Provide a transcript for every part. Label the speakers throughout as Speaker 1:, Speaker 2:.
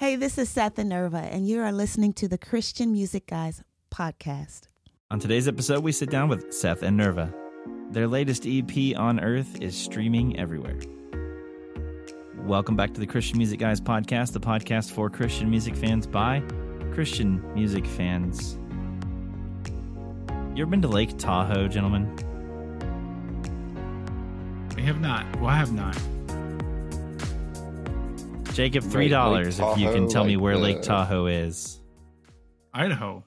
Speaker 1: Hey, this is Seth and Nirva, and you are listening to the Christian Music Guys podcast.
Speaker 2: On today's episode, we sit down with Seth and Nirva. Their latest EP, On Earth, is streaming everywhere. Welcome back to the Christian Music Guys podcast, the podcast for Christian music fans by Christian music fans. You ever been to Lake Tahoe, gentlemen?
Speaker 3: We have not. Well, I have not.
Speaker 2: Jacob, three dollars if you can tell me where
Speaker 4: like
Speaker 2: Lake Tahoe is.
Speaker 3: Idaho.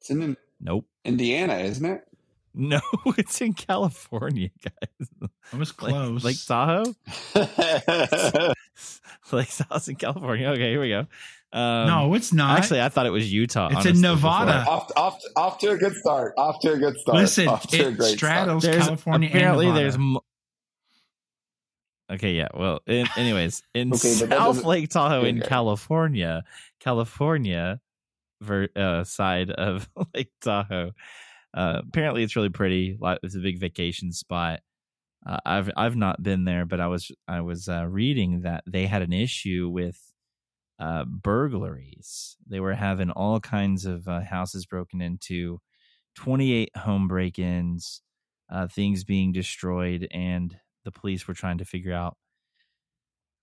Speaker 4: It's in
Speaker 2: Nope.
Speaker 4: Indiana, isn't it?
Speaker 2: No, it's in California, guys.
Speaker 3: I was
Speaker 2: Lake-
Speaker 3: close.
Speaker 2: Lake Tahoe? Lake Tahoe's in California. Okay, here we go. Um,
Speaker 3: no, it's not.
Speaker 2: Actually, I thought it was Utah.
Speaker 3: It's in Nevada.
Speaker 4: off, off, off to a good start. Off to a good start.
Speaker 3: Listen,
Speaker 4: off to a
Speaker 3: it
Speaker 4: great
Speaker 3: straddles
Speaker 2: There's
Speaker 3: California
Speaker 2: apparently
Speaker 3: and Nevada.
Speaker 2: there's. Okay, yeah. Well, in, anyways, in
Speaker 4: Okay,
Speaker 2: South Lake Tahoe in
Speaker 4: Okay.
Speaker 2: California, California, ver, uh, side of Lake Tahoe. Uh, apparently, it's really pretty. It's a big vacation spot. Uh, I've I've not been there, but I was I was uh, reading that they had an issue with uh, burglaries. They were having all kinds of uh, houses broken into, twenty eight home break ins, uh, things being destroyed, and the police were trying to figure out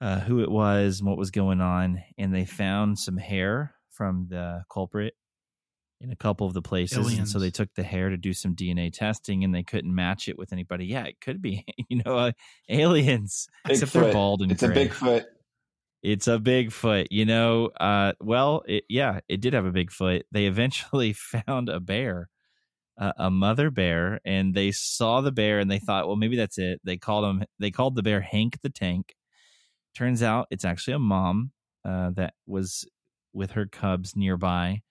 Speaker 2: uh, who it was and what was going on. And they found some hair from the culprit in a couple of the places. And so they took the hair to do some DNA testing and they couldn't match it with anybody. Yeah, it could be, you know, uh, aliens, except they're bald and
Speaker 4: It's a
Speaker 2: gray.
Speaker 4: Bigfoot.
Speaker 2: It's a Bigfoot, you know. Uh, well, it, yeah, it did have a Bigfoot. They eventually found a bear, a mother bear, and they saw the bear and they thought, well, maybe that's it. They called him. They called the bear Hank the Tank. Turns out it's actually a mom uh, that was with her cubs nearby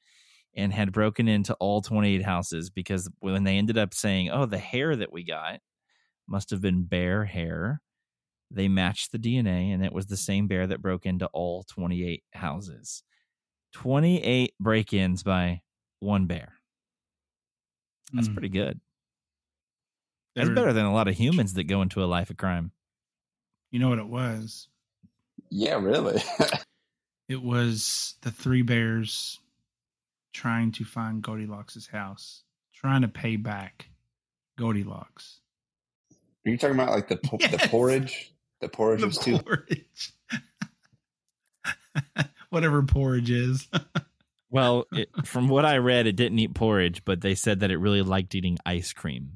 Speaker 2: and had broken into all 28 houses because when they ended up saying, oh, the hair that we got must have been bear hair they matched the DNA, and it was the same bear that broke into all 28 houses. 28 break ins by one bear. That's
Speaker 3: Mm.
Speaker 2: pretty good. That's
Speaker 3: They're-
Speaker 2: better than a lot of humans that go into a life of crime.
Speaker 3: You know what it was?
Speaker 4: Yeah, really.
Speaker 3: It was the three bears trying to find Goldilocks' house, trying to pay back Goldilocks.
Speaker 4: Are you talking about like the po- the porridge? The porridge was too.
Speaker 3: porridge. Whatever porridge is.
Speaker 2: Well, it, from what I read, it didn't eat porridge, but they said that it really liked eating ice cream.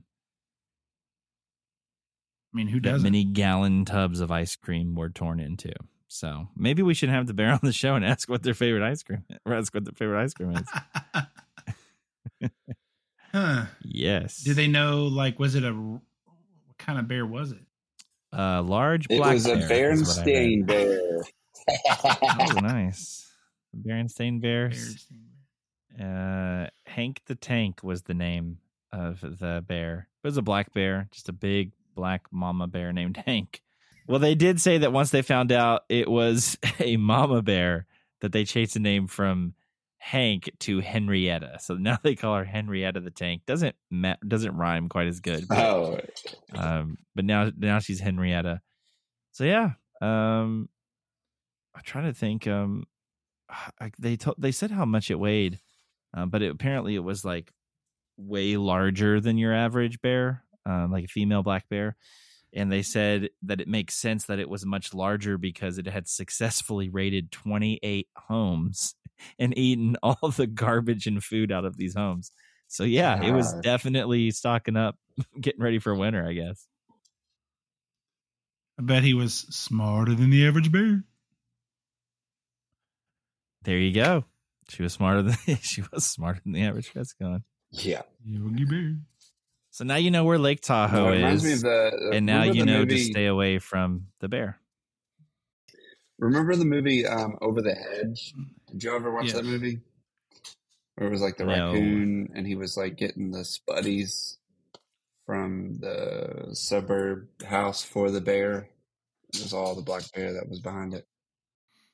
Speaker 3: I mean, who doesn't?
Speaker 2: many gallon tubs of ice cream were torn into. So maybe we should have the bear on the show and ask what their favorite ice cream or ask what their favorite ice cream is.
Speaker 3: huh.
Speaker 2: yes.
Speaker 3: Did they know, like, was it a, what kind of bear was it?
Speaker 2: A large black.
Speaker 4: It was a
Speaker 2: bear is what
Speaker 4: Berenstain bear.
Speaker 2: That was nice. Berenstain Bears.
Speaker 3: Bears.
Speaker 2: Uh, Hank the Tank was the name of the bear. It was a black bear, just a big black mama bear named Hank. Well, they did say that once they found out it was a mama bear, that they changed the name from Hank to Henrietta. So now they call her Henrietta the Tank. Doesn't ma- doesn't rhyme quite as good. But,
Speaker 4: Oh,
Speaker 2: um, but now now she's Henrietta. So yeah, um, I'm trying to think. Um, I, they told they said how much it weighed, uh, but it, apparently it was like way larger than your average bear, uh, like a female black bear. And they said that it makes sense that it was much larger because it had successfully raided 28 homes and eaten all the garbage and food out of these homes. So yeah, it was definitely stocking up, getting ready for winter, I guess.
Speaker 3: I bet he was smarter than the average bear.
Speaker 2: There you go. She was smarter than she was smarter than the average Gascon.
Speaker 4: yeah.
Speaker 2: So now you know where Lake Tahoe
Speaker 4: No,
Speaker 2: is,
Speaker 4: the.
Speaker 2: and now you know
Speaker 4: movie,
Speaker 2: to stay away from the bear.
Speaker 4: Remember the movie um, Over the Hedge? Did you ever watch that movie? Where it was like the
Speaker 2: No.
Speaker 4: raccoon, and he was like getting the spuddies from the suburb house for the bear. It was all the black bear that was behind it.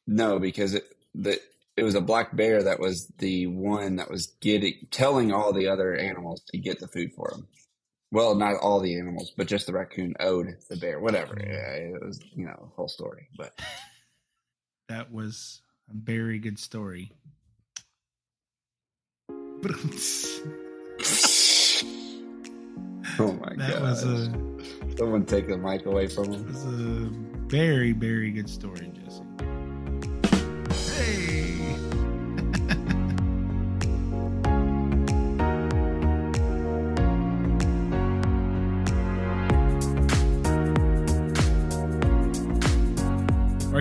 Speaker 4: No, because it the it was a black bear that was the one that was getting telling all the other animals to get the food for him. Well, not all the animals, but just the raccoon owed the bear. Whatever. Mm-hmm. Yeah, it was you know a whole story, but.
Speaker 3: That was a very good story.
Speaker 4: Oh my
Speaker 3: That
Speaker 4: god!
Speaker 3: was a
Speaker 4: Someone take the mic away from
Speaker 3: that
Speaker 4: him.
Speaker 3: was a very very good story, Jesse. Hey.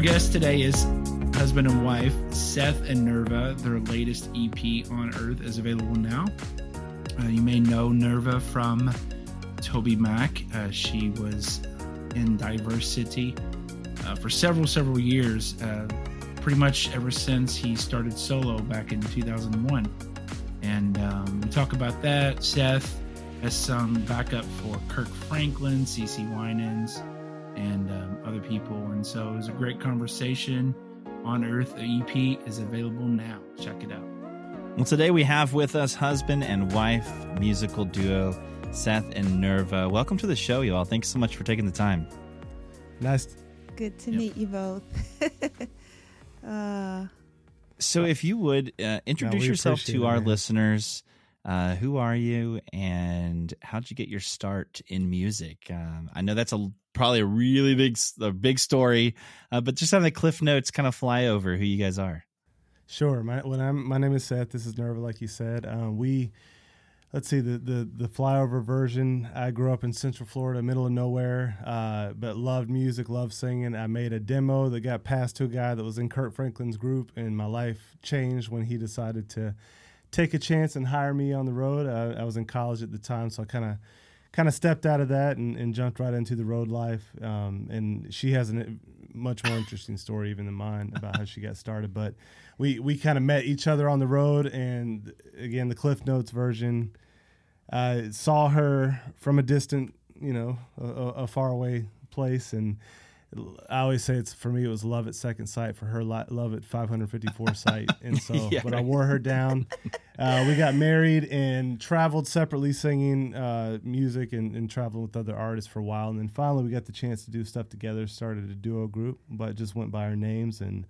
Speaker 3: Guest today is husband and wife Seth and Nirva. Their latest EP on Earth is available now. Uh, you may know Nirva from Toby Mac. Uh, she was in Diverse City uh, for several, several years, uh, pretty much ever since he started solo back in 2001. And um, we talk about that. Seth has some backup for Kirk Franklin, CeCe Winans, and um, other people. And so it was a great conversation. On Earth, the EP is available now. Check it out.
Speaker 2: Well, today we have with us husband and wife musical duo Seth and Nirva. Welcome to the show, y'all. Thanks so much for taking the time.
Speaker 5: Nice.
Speaker 1: Good to
Speaker 3: Yep.
Speaker 1: meet you both. uh,
Speaker 2: So, if you would uh, introduce
Speaker 5: we
Speaker 2: yourself to
Speaker 5: it,
Speaker 2: our
Speaker 5: man.
Speaker 2: listeners, uh, who are you, and how'd you get your start in music? Um, I know that's a probably a really big, a big story, uh, but just on the cliff notes, kind of fly over who you guys are.
Speaker 5: Sure. My when I'm my name is Seth. This is Nirva, like you said. Um, we let's see the the the flyover version. I grew up in Central Florida, middle of nowhere, uh, but loved music, loved singing. I made a demo that got passed to a guy that was in Kirk Franklin's group, and my life changed when he decided to take a chance and hire me on the road. I was in college at the time, so I kind of kind of stepped out of that and, and jumped right into the road life. Um, and she has a much more interesting story even than mine about how she got started. But we we kind of met each other on the road, and again, the Cliff Notes version. I saw her from a distant, you know, a, a, a far away place, and I always say it's for me it was love at second sight for her love at 554 sight, and so
Speaker 2: Yeah,
Speaker 5: but I wore her down. Uh, we got married and traveled separately singing uh, music and, and traveling with other artists for a while, and then finally we got the chance to do stuff together. Started a duo group, but just went by our names and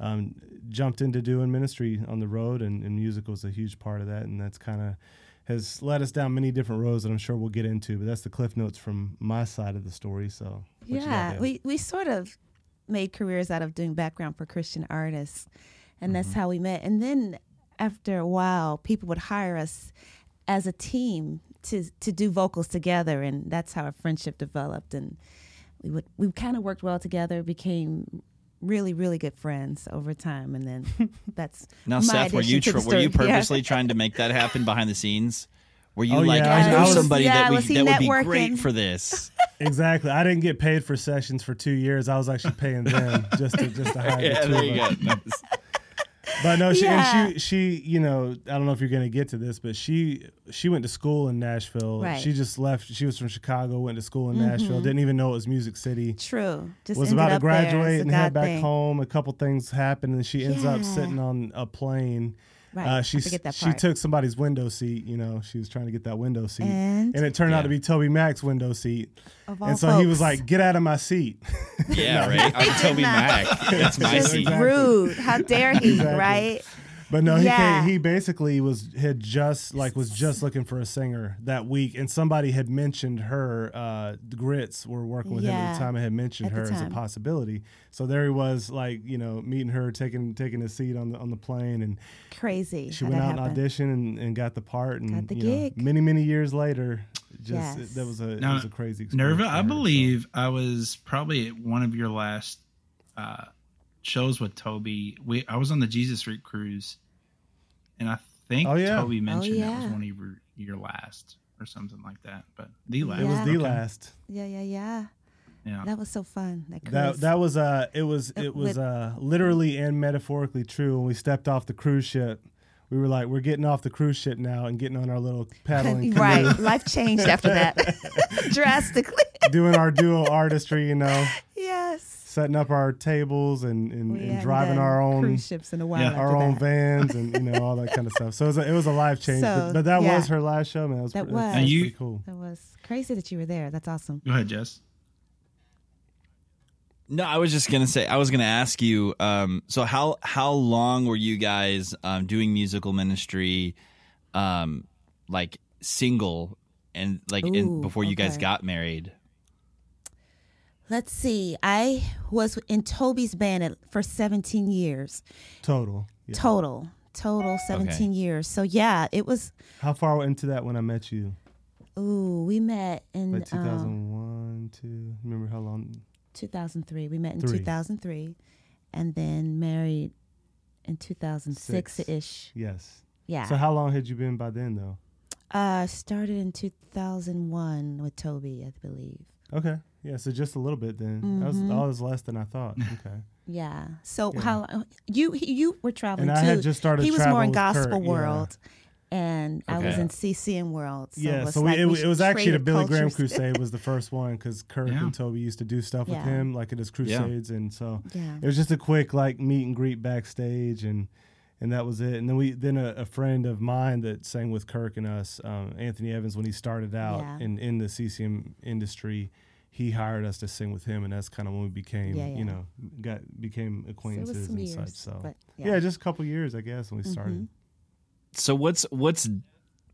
Speaker 5: um, jumped into doing ministry on the road, and, and music was a huge part of that, and that's kind of has led us down many different roads that I'm sure we'll get into. But that's the cliff notes from my side of the story. So what you got,
Speaker 1: yeah, we, we sort of made careers out of doing background for Christian artists, and that's mm-hmm. how we met. And then after a while, people would hire us as a team to to do vocals together, and that's how our friendship developed. And we would we kind of worked well together, became really really good friends over time, and then that's
Speaker 2: Now, Seth, were you tr- were you
Speaker 1: story. Yeah.
Speaker 2: purposely trying to make that happen behind the scenes? Were you
Speaker 5: Oh,
Speaker 2: like,
Speaker 5: yeah,
Speaker 2: I
Speaker 5: I
Speaker 2: know
Speaker 5: was-
Speaker 2: somebody
Speaker 1: yeah,
Speaker 2: that we
Speaker 1: was he
Speaker 2: that would be
Speaker 1: networking?
Speaker 2: great for this?
Speaker 5: exactly. I didn't get paid for sessions for two years. I was actually paying them just to just to hire
Speaker 2: yeah,
Speaker 5: the two
Speaker 2: there
Speaker 5: of
Speaker 2: you
Speaker 5: us.
Speaker 2: go. Nice.
Speaker 5: But no, she
Speaker 1: Yeah.
Speaker 5: and she she you know I don't know if you're gonna get to this, but she she went to school in Nashville.
Speaker 1: Right.
Speaker 5: She just left. She was from Chicago, went to school in mm-hmm. Nashville. Didn't even know it was Music City.
Speaker 1: true. Just
Speaker 5: was
Speaker 1: ended
Speaker 5: about to
Speaker 1: up there. It's
Speaker 5: graduate and head back
Speaker 1: thing.
Speaker 5: home. A couple things happened, and she ends up sitting on a plane.
Speaker 1: Right,
Speaker 5: Uh, she
Speaker 1: forget that
Speaker 5: she took somebody's window seat. You know, she was trying to get that window seat,
Speaker 1: And,
Speaker 5: and it turned out to be Toby Mac's window seat.
Speaker 1: of all
Speaker 5: And so he was like, "Get out of my seat."
Speaker 2: Yeah, right. I'm Toby
Speaker 1: not.
Speaker 2: Mac. That's my
Speaker 1: just
Speaker 2: seat.
Speaker 5: Exactly.
Speaker 1: rude. How dare he?
Speaker 5: Exactly.
Speaker 1: Right?
Speaker 5: But no, he
Speaker 1: Yeah.
Speaker 5: came, he basically was had just like was just looking for a singer that week, and somebody had mentioned her. Uh, the Grits were working with him at the time and had mentioned
Speaker 1: at
Speaker 5: her as a possibility. So there he was, like you know, meeting her, taking taking a seat on the on the plane, and
Speaker 1: Crazy.
Speaker 5: she went
Speaker 1: that
Speaker 5: out and auditioned and, and got the part. And
Speaker 1: Got the
Speaker 5: you know, many many years later, just
Speaker 1: Yes.
Speaker 5: that was a
Speaker 3: Now,
Speaker 5: it was a crazy experience. Nirva,
Speaker 3: I
Speaker 5: her, so.
Speaker 3: believe I was probably at one of your last uh, shows with Toby. We I was on the Jesus Street cruise, and I think
Speaker 5: Oh, yeah.
Speaker 3: Toby mentioned that was one of your, your last or something like that. But the last,
Speaker 5: It was the
Speaker 3: Okay.
Speaker 5: last.
Speaker 1: Yeah, yeah, yeah.
Speaker 3: Yeah,
Speaker 1: That was so fun. That.
Speaker 5: That that was uh it was it was
Speaker 1: with-
Speaker 5: uh literally and metaphorically true when we stepped off the cruise ship. We were like, we're getting off the cruise ship now and getting on our little paddling
Speaker 1: right. Life changed after that drastically.
Speaker 5: doing our duo artistry, you know,
Speaker 1: yes.
Speaker 5: Setting up our tables and, and,
Speaker 1: We
Speaker 5: and driving
Speaker 1: done
Speaker 5: our own
Speaker 1: cruise ships in a while.
Speaker 3: Yeah.
Speaker 5: our own
Speaker 1: that.
Speaker 5: vans and you know all that kind of stuff. So it was a, it was a life change, but,
Speaker 1: So,
Speaker 5: but that
Speaker 1: yeah.
Speaker 5: was her last show, man. That was
Speaker 1: That was.
Speaker 5: that's
Speaker 3: And you-
Speaker 5: pretty cool.
Speaker 1: That was crazy that you were there. That's awesome.
Speaker 3: go ahead, Jess.
Speaker 2: No, I was just gonna say. I was gonna ask you. Um, so how how long were you guys um, doing musical ministry, um, like single and like in,
Speaker 1: Ooh,
Speaker 2: before you guys got married?
Speaker 1: Let's see. I was in Toby's band at, for 17 years
Speaker 5: Total. Yeah.
Speaker 1: total. Total 17 years. So yeah, it was.
Speaker 5: How far into that when I met you?
Speaker 1: Ooh, we met in
Speaker 5: Like
Speaker 1: um,
Speaker 5: 2001, two. Remember how long?
Speaker 1: 2003. We met in
Speaker 5: Three.
Speaker 1: 2003, and then married in 2006 ish.
Speaker 5: Yes.
Speaker 1: Yeah.
Speaker 5: So how long had you been by then, though?
Speaker 1: uh, started in 2001 with Toby, I believe.
Speaker 5: Okay. Yeah. So just a little bit then. That was that was less than I thought. Okay.
Speaker 1: Yeah. So
Speaker 5: Yeah.
Speaker 1: how you you were traveling
Speaker 5: and I
Speaker 1: too?
Speaker 5: had just started.
Speaker 1: he was more in gospel
Speaker 5: Kurt, yeah.
Speaker 1: world, and I was
Speaker 2: Okay.
Speaker 1: in CCM world. So
Speaker 5: yeah,
Speaker 1: it was
Speaker 5: so
Speaker 1: like
Speaker 5: we, it,
Speaker 1: we
Speaker 5: it was actually the
Speaker 1: traded
Speaker 5: Billy Graham. Crusade was the first one because Kirk
Speaker 3: Yeah.
Speaker 5: and Toby used to do stuff with
Speaker 1: Yeah.
Speaker 5: him like at his crusades, and so
Speaker 1: yeah.
Speaker 5: it was just a quick like meet and greet backstage, and and that was it. And then we then a, a friend of mine that sang with Kirk and us, um, Anthony Evans, when he started out
Speaker 1: Yeah.
Speaker 5: in in the CCM industry. He hired us to sing with him, and that's kind of when we became,
Speaker 1: Yeah, yeah.
Speaker 5: you know, got became
Speaker 1: So it
Speaker 5: acquaintances
Speaker 1: was some
Speaker 5: and
Speaker 1: years,
Speaker 5: such. So
Speaker 1: but
Speaker 5: yeah. just a couple years, I guess, when we started.
Speaker 1: Mhm.
Speaker 2: So what's what's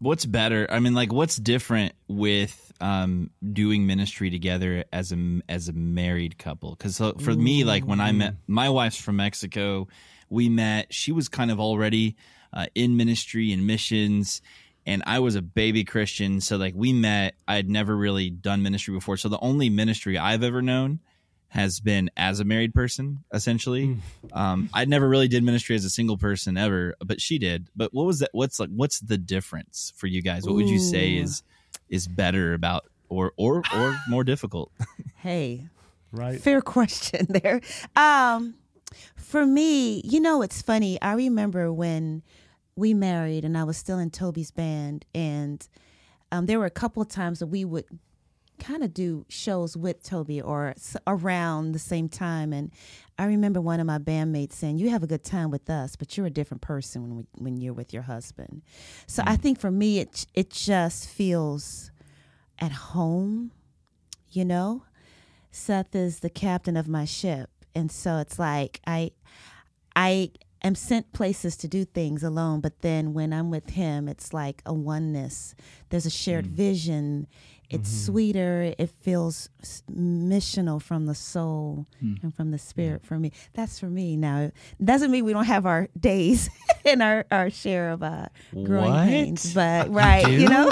Speaker 2: what's better? I mean, like what's different with um, doing ministry together as a as a married couple? Because for me, like when I met my wife's from Mexico, we met. She was kind of already uh, in ministry and missions. And I was a baby Christian, so like we met. I had never really done ministry before, so the only ministry I've ever known has been as a married person, essentially. Um, I never really did ministry as a single person ever, but she did. But what was that? What's like? What's the difference for you guys? What would you say is is better about or or or more difficult?
Speaker 1: Hey,
Speaker 5: Right?
Speaker 1: fair question there. Um, for me, you know, it's funny. I remember when we married and I was still in Toby's band, and um, there were a couple of times that we would kind of do shows with Toby or s- around the same time. And I remember one of my bandmates saying, "You have a good time with us, but you're a different person when we, when you're with your husband." So I think for me, it it just feels at home, you know. Seth is the captain of my ship, and so it's like I, I am sent places to do things alone, but then when I'm with him, it's like a oneness. There's a shared mm. vision. It's mm-hmm. sweeter. It feels missional from the soul mm. and from the spirit for me. That's for me. Now, it doesn't mean we don't have our days and our, our share of uh, growing
Speaker 2: What?
Speaker 1: pains, but right, you
Speaker 2: do?
Speaker 1: know.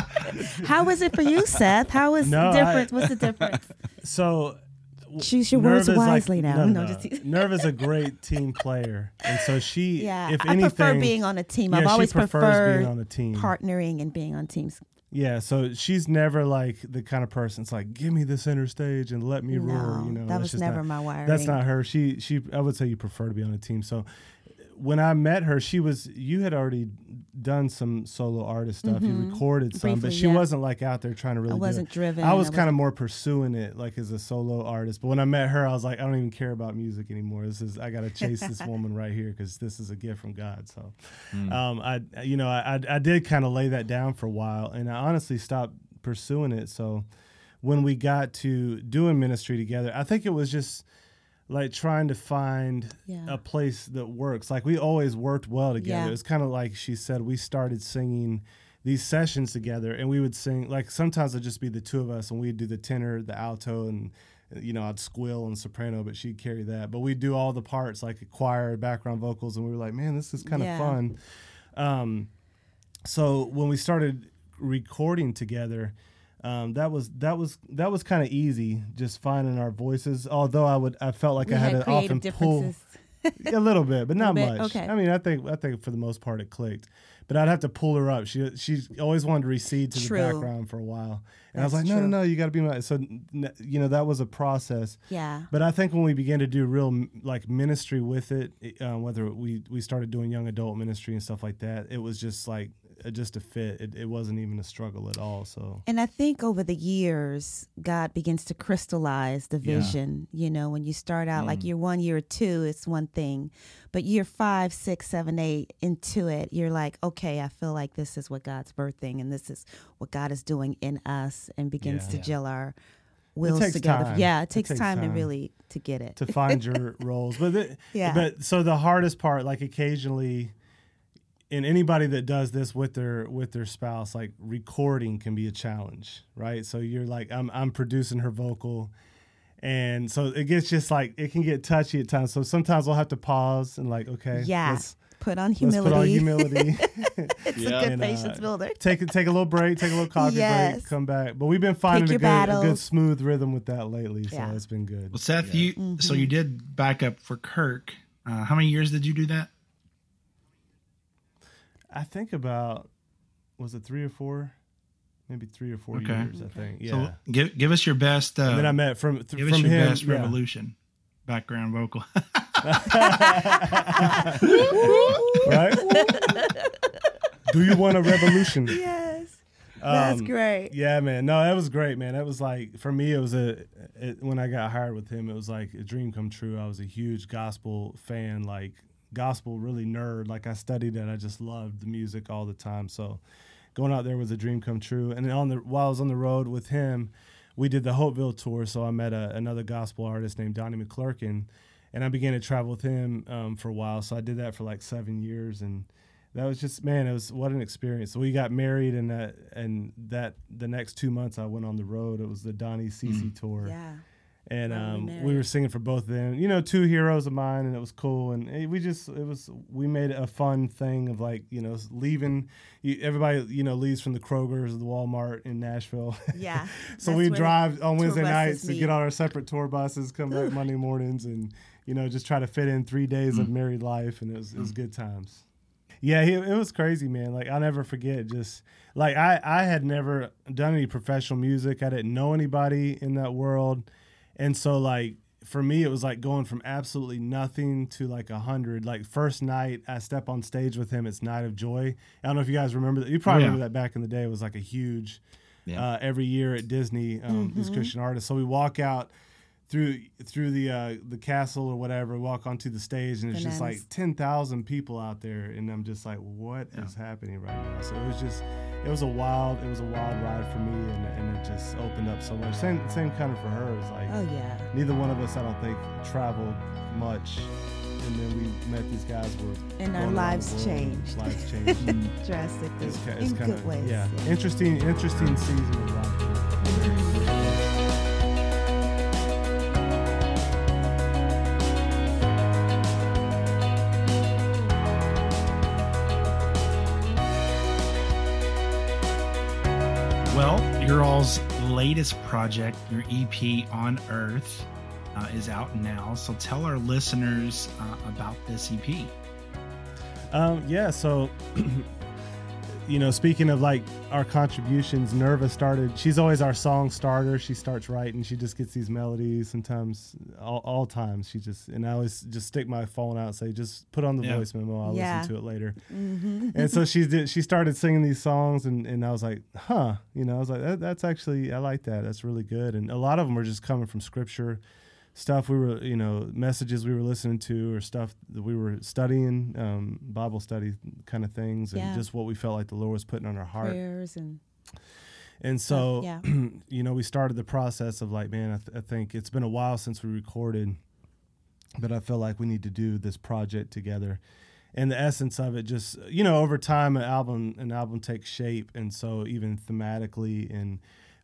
Speaker 1: How is it for you, Seth? How is
Speaker 5: No,
Speaker 1: the
Speaker 5: I-
Speaker 1: difference? What's the difference?
Speaker 5: So
Speaker 1: Choose your words
Speaker 5: Nirva's like-
Speaker 1: wisely now.
Speaker 5: no,
Speaker 1: No,
Speaker 5: no,
Speaker 1: just-
Speaker 5: Nirva's a great team player, and so she,
Speaker 1: Yeah,
Speaker 5: if
Speaker 1: I
Speaker 5: anything,
Speaker 1: prefer being on a team.
Speaker 5: yeah,
Speaker 1: I've always preferred
Speaker 5: being on a team.
Speaker 1: partnering and being on teams.
Speaker 5: Yeah, so she's never like the kind of person that's like, "Give me the center stage and let me
Speaker 1: no,
Speaker 5: roar." You know,
Speaker 1: that was never
Speaker 5: not,
Speaker 1: my wiring.
Speaker 5: That's not her. She, she. I would say you prefer to be on a team. So when I met her, she was. You had already done some solo artist stuff. You
Speaker 1: Mhm.
Speaker 5: recorded some, but she
Speaker 1: yeah.
Speaker 5: wasn't like out there trying to really.
Speaker 1: I wasn't
Speaker 5: it.
Speaker 1: driven.
Speaker 5: I was kind of more pursuing it like as a solo artist. But when I met her, I was like, I don't even care about music anymore. This is I got to chase this woman right here because this is a gift from God. So,
Speaker 2: Mm.
Speaker 5: um, I you know I I, I did kind of lay that down for a while, and I honestly stopped pursuing it. So when we got to doing ministry together, I think it was just like trying to find
Speaker 1: Yeah.
Speaker 5: a place that works. Like we always worked well together.
Speaker 1: Yeah.
Speaker 5: It was kind of like she said, we started singing these sessions together and we would sing like sometimes it'd just be the two of us and we'd do the tenor, the alto and you know, I'd squeal and soprano, but she'd carry that. But we'd do all the parts like choir, background vocals, and we were like, man, this is kind of
Speaker 1: Yeah.
Speaker 5: fun. Um, so when we started recording together, um, that was that was that was kind of easy, just finding our voices. Although I would I felt like
Speaker 1: we
Speaker 5: I had,
Speaker 1: had
Speaker 5: to often pull a little bit, but not
Speaker 1: bit?
Speaker 5: much.
Speaker 1: Okay.
Speaker 5: I mean, I think I think for the most part it clicked, but I'd have to pull her up. She she always wanted to recede to
Speaker 1: True.
Speaker 5: the background for a while, and I was like, no, no,
Speaker 1: true.
Speaker 5: no, you got to be my. So you know that was a process.
Speaker 1: Yeah.
Speaker 5: But I think when we began to do real like ministry with it, it, uh, whether we we started doing young adult ministry and stuff like that, it was just like just a fit. It, it wasn't even a struggle at all. So
Speaker 1: And I think over the years, God begins to crystallize the
Speaker 3: Yeah.
Speaker 1: vision. You know, when you start out
Speaker 5: Mm.
Speaker 1: like year one, year two, it's one thing. But year five, six, seven, eight into it, you're like, okay, I feel like this is what God's birthing and this is what God is doing in us and begins
Speaker 5: Yeah.
Speaker 1: to
Speaker 3: Yeah.
Speaker 1: gel our
Speaker 5: takes
Speaker 1: together.
Speaker 5: time.
Speaker 1: Yeah, it
Speaker 5: It
Speaker 1: takes,
Speaker 5: takes
Speaker 1: time, to really to get it.
Speaker 5: to find your roles. But
Speaker 1: Yeah.
Speaker 5: but so the hardest part, like occasionally, and anybody that does this with their with their spouse, like recording can be a challenge, right? So you're like, I'm I'm producing her vocal. And so it gets just like it can get touchy at times. So sometimes we'll have to pause and like, okay,
Speaker 1: yeah,
Speaker 5: let's,
Speaker 1: put on
Speaker 5: let's
Speaker 1: humility.
Speaker 5: put on humility.
Speaker 1: it's
Speaker 2: Yeah.
Speaker 1: a good
Speaker 5: And, uh,
Speaker 1: patience builder.
Speaker 5: take take a little break, take a little coffee
Speaker 1: Yes.
Speaker 5: break, come back. But we've been finding a good, a good smooth rhythm with that lately, so
Speaker 1: Yeah.
Speaker 5: it's been good.
Speaker 3: Well, Seth, you so
Speaker 1: Mm-hmm.
Speaker 3: you did back up for Kirk. Uh, how many years did you do that?
Speaker 5: I think about was it three or four, maybe three or four
Speaker 3: Okay.
Speaker 5: years. I think. Yeah.
Speaker 3: So give give us your best. Uh,
Speaker 5: and then I met from th-
Speaker 3: give us
Speaker 5: from
Speaker 3: your
Speaker 5: him.
Speaker 3: best
Speaker 5: yeah.
Speaker 3: revolution background vocal.
Speaker 5: right? Do you want a revolution?
Speaker 1: Yes, that's
Speaker 5: Um,
Speaker 1: great.
Speaker 5: Yeah, man. No, that was great, man. That was like for me. It was a it, when I got hired with him. It was like a dream come true. I was a huge gospel fan, like gospel really nerd. Like I studied it. I just loved the music all the time. So going out there was a dream come true. And on the while I was on the road with him, we did the Hopeville tour. So I met a, another gospel artist named Donnie McClurkin, and I began to travel with him um, for a while. So I did that for like seven years and that was just man it was what an experience So we got married and that and that the next two months i went on the road it was the donnie CeCe tour
Speaker 1: Yeah,
Speaker 5: and
Speaker 1: we
Speaker 5: um, we were singing for both of them you know two heroes of mine and it was cool and eh, we just it was we made a fun thing of like you know leaving you, everybody you know leaves from the krogers or the walmart in nashville
Speaker 1: yeah.
Speaker 5: so we drive on Wednesday nights to get on our separate tour buses, come back Monday mornings, and you know just try to fit in three days of married life, and it was it was good times. Yeah, he, it was crazy, man. Like I'll never forget. Just like I I had never done any professional music. I didn't know anybody in that world, and so like for me it was like going from absolutely nothing to like a hundred. Like first night I step on stage with him, it's Night of Joy. I don't know if you guys remember that. You probably
Speaker 3: Oh, yeah.
Speaker 5: remember that back in the day. It was like a huge
Speaker 2: Yeah.
Speaker 5: uh, every year at Disney. Um, These Christian artists. So we walk out through through the uh, the castle or whatever. Walk onto the stage, and it's just like ten thousand people out there, and I'm just like, what is happening right now? So it was just, it was a wild, it was a wild ride for me, and, and it just opened up so much. Same same kind of for her. It's like
Speaker 1: Oh yeah.
Speaker 5: neither one of us, I don't think, traveled much. And then we met these guys. Were
Speaker 1: And our
Speaker 5: going around
Speaker 1: lives changed.
Speaker 5: Lives changed.
Speaker 1: drastically
Speaker 5: it's, it's
Speaker 1: in
Speaker 5: kind
Speaker 1: good
Speaker 5: of
Speaker 1: ways.
Speaker 5: yeah, interesting, interesting season of life.
Speaker 3: latest project, your EP on Earth, uh, is out now. So tell our listeners uh, about this EP.
Speaker 5: Um, yeah, so you know, speaking of like our contributions, Nirva started. She's always our song starter. She starts writing. She just gets these melodies. Sometimes, all, all times, she just and I always just stick my phone out and say, just put on the
Speaker 3: Yeah.
Speaker 5: voice memo. I'll
Speaker 1: Yeah.
Speaker 5: listen to it later.
Speaker 1: Mm-hmm.
Speaker 5: and so she did. She started singing these songs, and, and I was like, huh. You know, I was like, that, that's actually I like that. That's really good. And a lot of them are just coming from scripture stuff we were, you know, messages we were listening to, or stuff that we were studying, um, Bible study kind of things, and
Speaker 1: Yeah.
Speaker 5: just what we felt like the Lord was putting on our heart.
Speaker 1: Prayers and
Speaker 5: And so,
Speaker 1: yeah.
Speaker 5: you know, we started the process of like, man, I, th- I think it's been a while since we recorded, but I feel like we need to do this project together. And the essence of it, just you know, over time, an album an album takes shape, and so even thematically and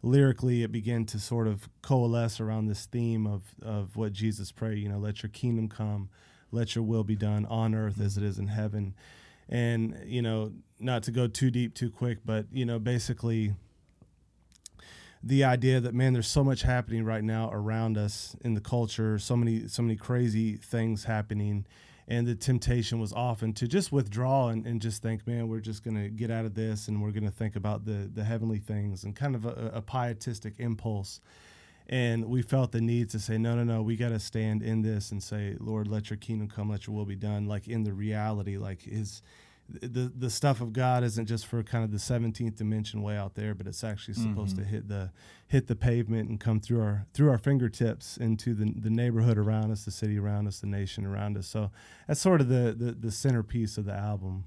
Speaker 5: lyrically, it began to sort of coalesce around this theme of of what Jesus prayed. You know, let your kingdom come, let your will be done on earth as it is in heaven. And you know, not to go too deep too quick, but you know, basically the idea that man there's so much happening right now around us in the culture so many so many crazy things happening and the temptation was often to just withdraw and, and just think man we're just going to get out of this and we're going to think about the the heavenly things and kind of a, a pietistic impulse. And we felt the need to say no no no we got to stand in this and say lord let your kingdom come let your will be done like in the reality like his the the stuff of God isn't just for kind of the 17th dimension way out there, but it's actually supposed to mm-hmm. hit the hit the pavement and come through our through our fingertips into the the neighborhood around us, the city around us, the nation around us. So that's sort of the the, the centerpiece of the album.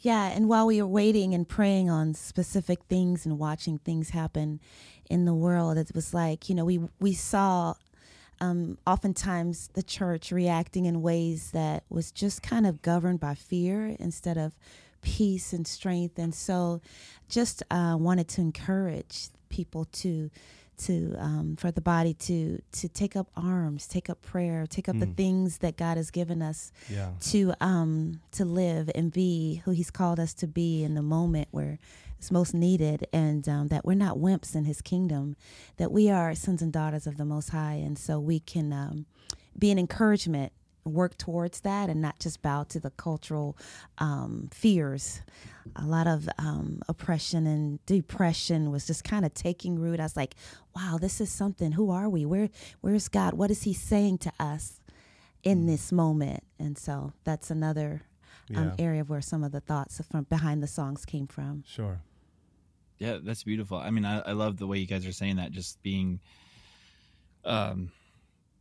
Speaker 1: Yeah, and while we were waiting and praying on specific things and watching things happen in the world, it was like you know we we saw um, oftentimes the church reacting in ways that was just kind of governed by fear instead of peace and strength. And so, just uh, wanted to encourage people to to um, for the body to to take up arms, take up prayer, take up mm. the things that God has given us
Speaker 5: yeah.
Speaker 1: to um, to live and be who He's called us to be in the moment where it's most needed, and um, that we're not wimps in His kingdom, that we are sons and daughters of the Most High, and so we can um, be an encouragement, work towards that, and not just bow to the cultural um, fears. A lot of um, oppression and depression was just kind of taking root. I was like, "Wow, this is something. Who are we? Where, where's God? What is He saying to us?" in mm. this moment. And so that's another um, yeah. area where some of the thoughts from behind the songs came from.
Speaker 5: Sure.
Speaker 2: Yeah, that's beautiful. I mean, I, I love the way you guys are saying that. Just being, um,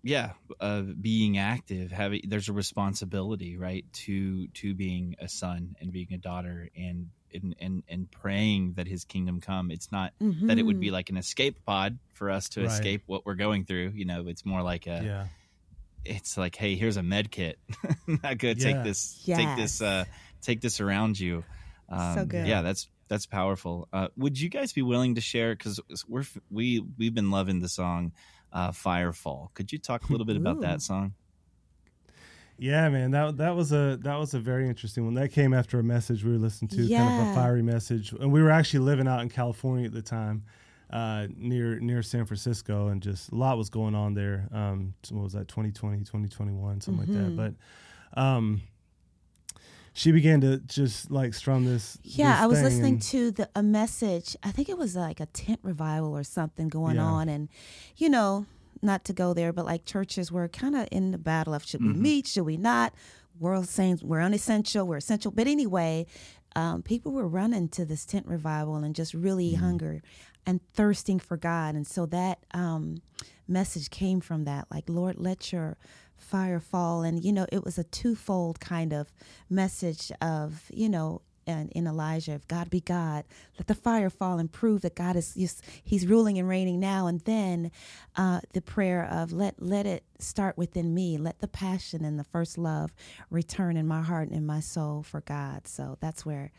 Speaker 2: yeah, uh, being active. Having there's a responsibility, right, to to being a son and being a daughter, and and and, and praying that His kingdom come. It's not mm-hmm. that it would be mm-hmm. like an escape pod for us to right. escape what we're going through. You know, it's more like a.
Speaker 5: Yeah.
Speaker 2: It's like, hey, here's a med kit. not good. Yeah. Take this. Yes. Take this. Uh, take this around you.
Speaker 1: Um, so good.
Speaker 2: Yeah, that's that's powerful. Uh, would you guys be willing to share? Because we're we we've been loving the song uh, "Firefall." Could you talk a little bit about that song?
Speaker 5: Yeah, man that that was a that was a very interesting one. That came after a message we were listening to, yeah. kind of a fiery message, and we were actually living out in California at the time, uh, near near San Francisco, and just a lot was going on there. Um, what was that 2020, 2021, something mm-hmm. like that. Mm-hmm. But um, she began to just like strum this.
Speaker 1: Yeah,
Speaker 5: this
Speaker 1: I was listening to the a message. I think it was like a tent revival or something going yeah. on, and you know, not to go there, but like churches were kind of in the battle of should mm-hmm. we meet, should we not? World saying we're unessential, we're essential. But anyway, um, people were running to this tent revival and just really mm-hmm. hunger and thirsting for God, and so that um, message came from that. Like, Lord, let your fire fall and you know it was a twofold kind of message of you know and in Elijah, if God be God, let the fire fall and prove that God is just, He's ruling and reigning now. And then uh, the prayer of let let it start within me. Let the passion and the first love return in my heart and in my soul for God. So that's where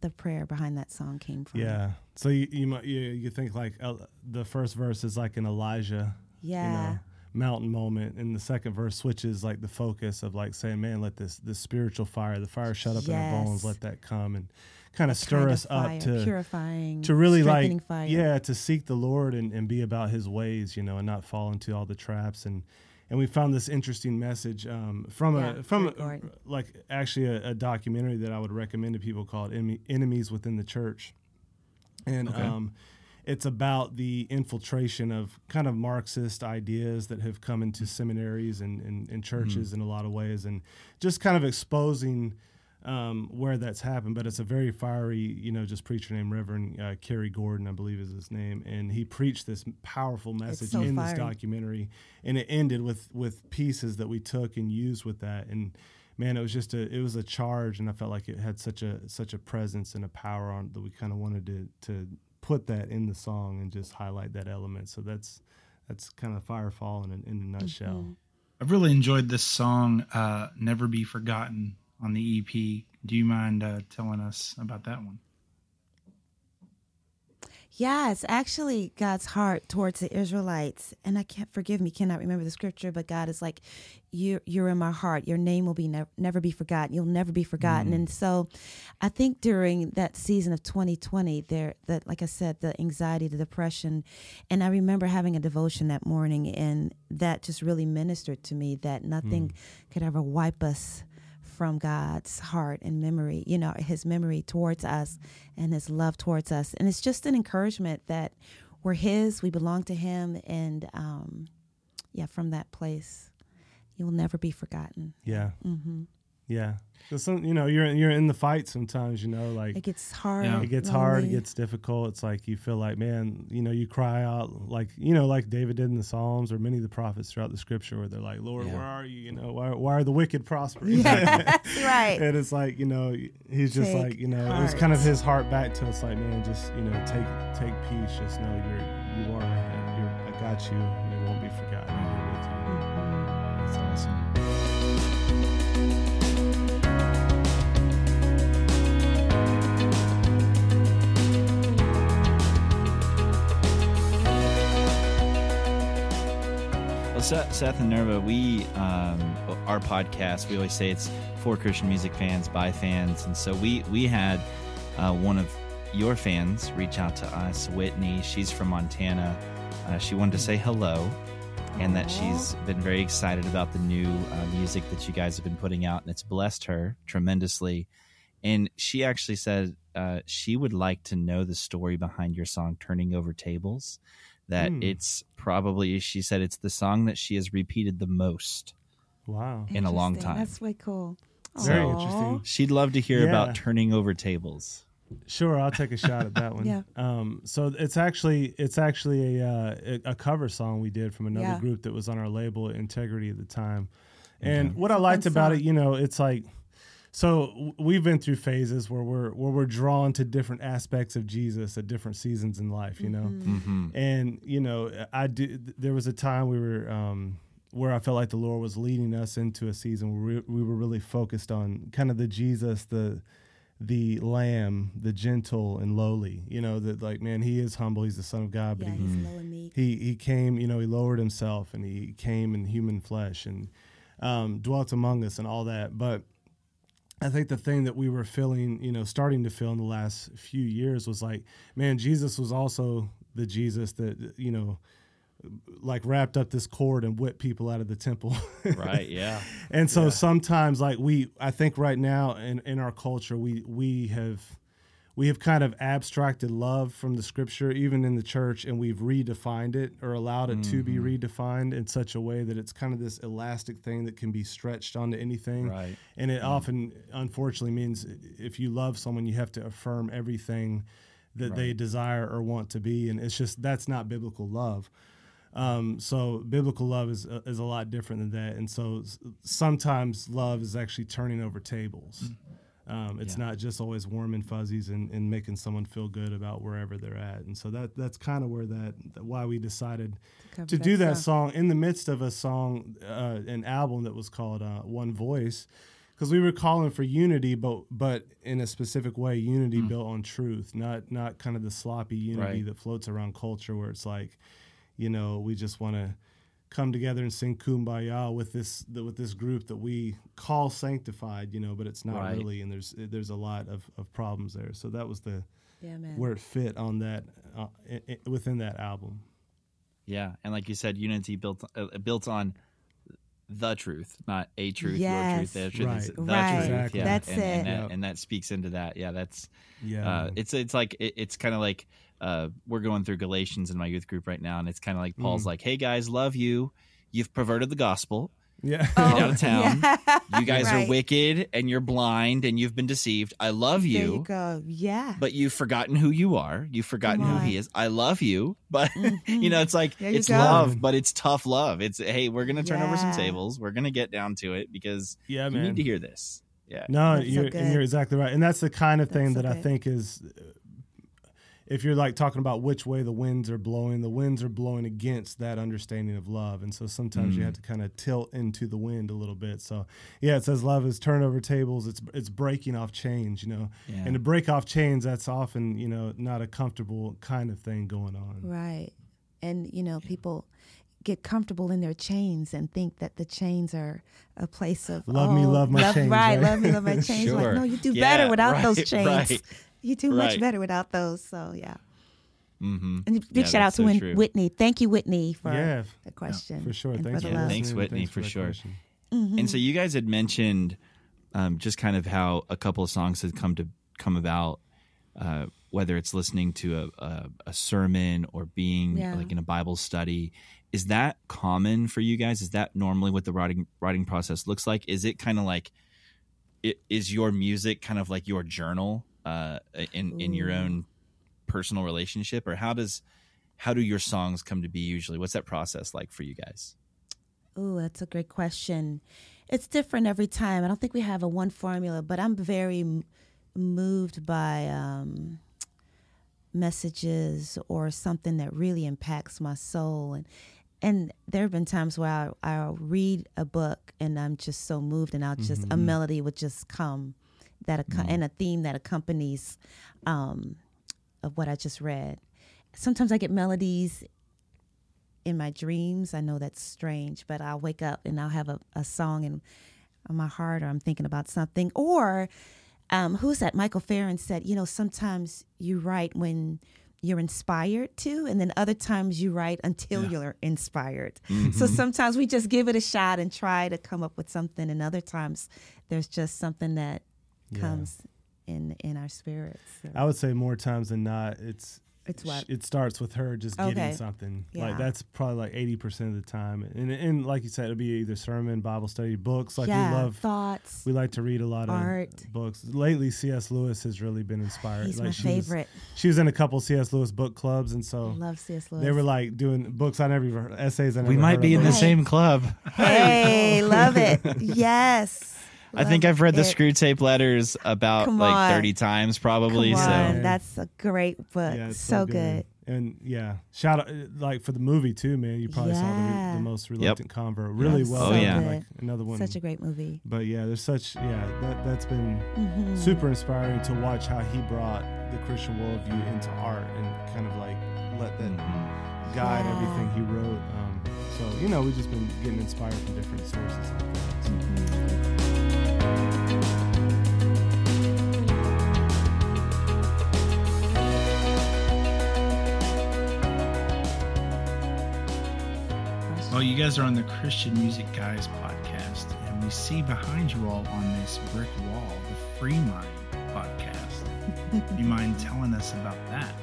Speaker 1: the prayer behind that song came from.
Speaker 5: Yeah. So you you you, you think like uh, the first verse is like an Elijah.
Speaker 1: Yeah.
Speaker 5: You know, mountain moment and the second verse switches like the focus of like saying man let this this spiritual fire the fire shut up yes. in our bones let that come and kind of stir us
Speaker 1: fire,
Speaker 5: up to
Speaker 1: purifying
Speaker 5: to really like
Speaker 1: fire.
Speaker 5: yeah to seek the lord and, and be about his ways you know and not fall into all the traps and and we found this interesting message um, from yeah, a from a, like actually a, a, documentary that I would recommend to people called "Enemies Within the Church," and okay. um, it's about the infiltration of kind of Marxist ideas that have come into seminaries and, and, and churches mm-hmm. in a lot of ways, and just kind of exposing um, where that's happened. But it's a very fiery, you know, just preacher named Reverend uh, Kerry Gordon, I believe is his name, and he preached this powerful message so in fiery. this documentary, and it ended with with pieces that we took and used with that, and man, it was just a it was a charge, and I felt like it had such a such a presence and a power on that we kind of wanted to to put that in the song and just highlight that element. So that's that's kind of Firefall in, in a nutshell. Mm-hmm.
Speaker 3: I've really enjoyed this song, uh, "Never Be Forgotten" on the EP. Do you mind uh, telling us about that one?
Speaker 1: Yeah, it's actually God's heart towards the Israelites. And I can't forgive me, cannot remember the scripture, but God is like, you're, you're in my heart. Your name will be ne- never be forgotten. You'll never be forgotten. Mm. And so I think during that season of 2020, there, that, like I said, the anxiety, the depression, and I remember having a devotion that morning, and that just really ministered to me that nothing mm. could ever wipe us from God's heart and memory, you know, his memory towards us and his love towards us. And it's just an encouragement that we're his, we belong to him. And um, yeah, from that place, you'll never be forgotten.
Speaker 5: Yeah.
Speaker 1: Mm-hmm.
Speaker 5: Yeah. So some, you know, you're you're in the fight sometimes. You know, like
Speaker 1: It gets hard.
Speaker 3: Yeah.
Speaker 5: it gets hard, it gets difficult. It's like you feel like, man, you know, you cry out like you know, like David did in the Psalms or many of the prophets throughout the Scripture, where they're like, Lord,
Speaker 2: Yeah.
Speaker 5: where are you? You know, why why are the wicked prospering?
Speaker 1: That's right.
Speaker 5: and it's like you know, he's just
Speaker 1: Take
Speaker 5: like you know, it was kind of his heart back to us, like man, just you know, take take peace. Just know you're you are you're, I got you. You won't be forgotten. I'm here with you.
Speaker 1: Mhm.
Speaker 5: That's awesome.
Speaker 2: Seth, Seth and Nirva, we um, our podcast. We always say it's for Christian music fans by fans, and so we we had uh, one of your fans reach out to us, Whitney. She's from Montana. Uh, she wanted to say hello, and that she's been very excited about the new uh, music that you guys have been putting out, and it's blessed her tremendously. And she actually said uh, she would like to know the story behind your song "Turning Over Tables." That
Speaker 5: Hmm.
Speaker 2: it's probably she said it's the song that she has repeated the most.
Speaker 5: Wow.
Speaker 2: in a long time.
Speaker 1: That's way cool.
Speaker 5: Very interesting.
Speaker 2: She'd love to hear
Speaker 5: Yeah.
Speaker 2: about turning over tables.
Speaker 5: Sure, I'll take a shot at that one.
Speaker 1: Yeah.
Speaker 5: Um, so it's actually it's actually a, uh, a a cover song we did from another
Speaker 1: Yeah.
Speaker 5: group that was on our label Integrity at the time. And
Speaker 2: Okay.
Speaker 5: what I liked about
Speaker 1: song.
Speaker 5: it, you know, it's like so we've been through phases where we're where we're drawn to different aspects of Jesus at different seasons in life, you know.
Speaker 1: Mhm.
Speaker 2: Mm-hmm.
Speaker 5: And you know, I did. There was a time we were um, where I felt like the Lord was leading us into a season where we, we were really focused on kind of the Jesus, the the Lamb, the gentle and lowly. You know, that like man, he is humble. He's the Son of God, but
Speaker 1: Yeah,
Speaker 5: he
Speaker 1: he's low and meek.
Speaker 5: he he came. You know, he lowered himself and he came in human flesh and um, dwelt among us and all that. But I think the thing that we were feeling, you know, starting to feel in the last few years was like, man, Jesus was also the Jesus that you know, like wrapped up this cord and whipped people out of the temple.
Speaker 2: Right. Yeah.
Speaker 5: and so
Speaker 2: Yeah.
Speaker 5: sometimes like we i think right now in, in our culture we we have we have kind of abstracted love from the scripture even in the church and we've redefined it or allowed it to be
Speaker 2: Mhm.
Speaker 5: redefined in such a way that it's kind of this elastic thing that can be stretched onto anything
Speaker 2: Right.
Speaker 5: and it often unfortunately means if you love someone you have to affirm everything that they desire or want to be and it's just that's not biblical love um, so biblical love is uh, is a lot different than that, and so s- sometimes love is actually turning over tables. Um, it's
Speaker 2: Yeah.
Speaker 5: not just always warm and fuzzies and, and making someone feel good about wherever they're at, and so that that's kind of where that why we decided
Speaker 1: cover
Speaker 5: to do that
Speaker 1: song.
Speaker 5: song in the midst of a song, uh, an album that was called uh, One Voice, because we were calling for unity, but but in a specific way, unity built on truth, not not kind of the sloppy unity
Speaker 2: Right.
Speaker 5: that floats around culture, where it's like, you know, we just want to come together and sing kumbaya with this the, with this group that we call sanctified, you know, but it's not
Speaker 2: Right.
Speaker 5: really, and there's there's a lot of, of problems there. So that was the
Speaker 1: Yeah, man.
Speaker 5: where it fit on that uh, i i within that album.
Speaker 2: Yeah. And like you said, unity built uh, built on the truth, not a truth,
Speaker 1: Yes.
Speaker 2: your truth, their truth.
Speaker 5: Right.
Speaker 2: the
Speaker 1: Right.
Speaker 2: truth.
Speaker 5: Exactly.
Speaker 2: Yeah.
Speaker 1: That's
Speaker 2: and, And
Speaker 1: it.
Speaker 2: that,
Speaker 5: Yep.
Speaker 2: and that speaks into that. Yeah. That's
Speaker 5: Yeah,
Speaker 2: uh, it's it's like it, it's kind of like uh, we're going through Galatians in my youth group right now, and it's kind of like Paul's
Speaker 5: Mm.
Speaker 2: like, "Hey guys, love you. You've perverted the gospel.
Speaker 5: yeah.
Speaker 1: Oh,
Speaker 2: out of town.
Speaker 1: yeah.
Speaker 2: You guys
Speaker 1: Right.
Speaker 2: are wicked, and you're blind, and you've been deceived. I love
Speaker 1: There
Speaker 2: you."
Speaker 1: you go. Yeah.
Speaker 2: but you've forgotten who you are. You've forgotten who he is. I love you, but
Speaker 1: Mhm.
Speaker 2: you know, it's like
Speaker 1: There
Speaker 2: it's
Speaker 1: go.
Speaker 2: love, but it's tough love. It's hey, we're gonna turn over some tables. We're gonna get down to it because
Speaker 5: yeah, man.
Speaker 2: you need to hear this. Yeah,
Speaker 5: No, you're and you're exactly right, and that's the kind of
Speaker 1: That's
Speaker 5: thing
Speaker 1: so
Speaker 5: that I think is, uh, if you're like talking about which way the winds are blowing, the winds are blowing against that understanding of love, and so sometimes you
Speaker 2: Mm.
Speaker 5: have to kind of tilt into the wind a little bit. So yeah, it says love is turnover tables. It's it's breaking off chains, you know,
Speaker 2: yeah.
Speaker 5: and to break off chains, that's often you know not a comfortable kind of thing going on.
Speaker 1: Right. And, you know, people get comfortable in their chains and think that the chains are a place of
Speaker 5: Love me,
Speaker 1: oh,
Speaker 5: love my chains,
Speaker 1: Right,
Speaker 5: right?
Speaker 1: love me, love my chains.
Speaker 2: Sure.
Speaker 1: Like, no, you do
Speaker 2: Yeah,
Speaker 1: better without
Speaker 2: right,
Speaker 1: those chains.
Speaker 2: right.
Speaker 1: You do much better without those. So yeah.
Speaker 2: mm-hmm.
Speaker 1: And big
Speaker 2: Yeah,
Speaker 1: shout out to
Speaker 2: so
Speaker 1: Whit-
Speaker 2: true.
Speaker 1: Whitney. Thank you, Whitney, for
Speaker 5: Yeah,
Speaker 1: the question.
Speaker 5: for sure. Thanks
Speaker 1: for
Speaker 5: for
Speaker 1: the love.
Speaker 2: Thanks. Whitney,
Speaker 5: Thanks
Speaker 2: for
Speaker 5: that
Speaker 2: sure.
Speaker 5: question.
Speaker 1: Mhm.
Speaker 2: And so you guys had mentioned um, just kind of how a couple of songs had come to come about, uh, whether it's listening to a, a, a sermon or being
Speaker 1: Yeah.
Speaker 2: like in a Bible study. Is that common for you guys? Is that normally what the writing writing process looks like? Is it kind of like i- is your music kind of like your journal uh, in in your own personal relationship, or how does how do your songs come to be usually? What's that process like for you guys?
Speaker 1: Oh, that's a great question. It's different every time. I don't think we have a one formula, but I'm very m- moved by um, messages or something that really impacts my soul. And and there have been times where I, I'll read a book and I'm just so moved, and I'll just a melody would just come that acco- and a theme that accompanies um, of what I just read. Sometimes I get melodies in my dreams. I know that's strange, but I'll wake up and I'll have a, a song in, in my heart or I'm thinking about something. Or um, who's that? Michael Farren said, you know, sometimes you write when you're inspired to, and then other times you write until you're inspired. So sometimes we just give it a shot and try to come up with something, and other times there's just something that
Speaker 5: Yeah.
Speaker 1: comes in in our spirits. So
Speaker 5: I would say more times than not, it's
Speaker 1: It's what?
Speaker 5: it starts with her just
Speaker 1: Okay.
Speaker 5: getting something.
Speaker 1: Yeah.
Speaker 5: Like that's probably like eighty percent of the time, and and like you said, it'll be either sermon, Bible study, books. Like
Speaker 1: yeah,
Speaker 5: we love,
Speaker 1: thoughts.
Speaker 5: we like to read a lot
Speaker 1: Art.
Speaker 5: of books. Lately, C.S. Lewis has really been inspired.
Speaker 1: He's
Speaker 5: like
Speaker 1: my
Speaker 5: she was-
Speaker 1: favorite.
Speaker 5: she was in a couple C.S. Lewis book clubs, and so
Speaker 1: Love C.S. Lewis.
Speaker 5: they were like doing books I never even essays. I never
Speaker 2: We might
Speaker 5: heard
Speaker 2: be in the same club.
Speaker 1: Hey, love it. Yes.
Speaker 2: I think I've read the
Speaker 1: it.
Speaker 2: Screwtape Letters about
Speaker 1: Come
Speaker 2: like
Speaker 1: on.
Speaker 2: 30 times probably.
Speaker 1: Come
Speaker 2: so
Speaker 1: on, that's a great book.
Speaker 5: Yeah, it's
Speaker 1: so, good.
Speaker 5: And yeah, shout out like for the movie too, man. You probably saw the, the most reluctant convert. Really
Speaker 1: That's
Speaker 5: well.
Speaker 2: Oh,
Speaker 5: done.
Speaker 2: yeah.
Speaker 5: like another one.
Speaker 1: Such a great movie.
Speaker 5: but yeah, there's such yeah that that's been
Speaker 1: Mhm.
Speaker 5: super inspiring to watch how he brought the Christian worldview into art and kind of like let that
Speaker 2: Mhm.
Speaker 5: guide
Speaker 1: Yeah.
Speaker 5: everything he wrote. Um, so you know, we've just been getting inspired from different sources like that. So.
Speaker 1: Mhm.
Speaker 3: Well, you guys are on the Christian Music Guys podcast, and we see behind you all on this brick wall the Freemind podcast. you mind telling us about that?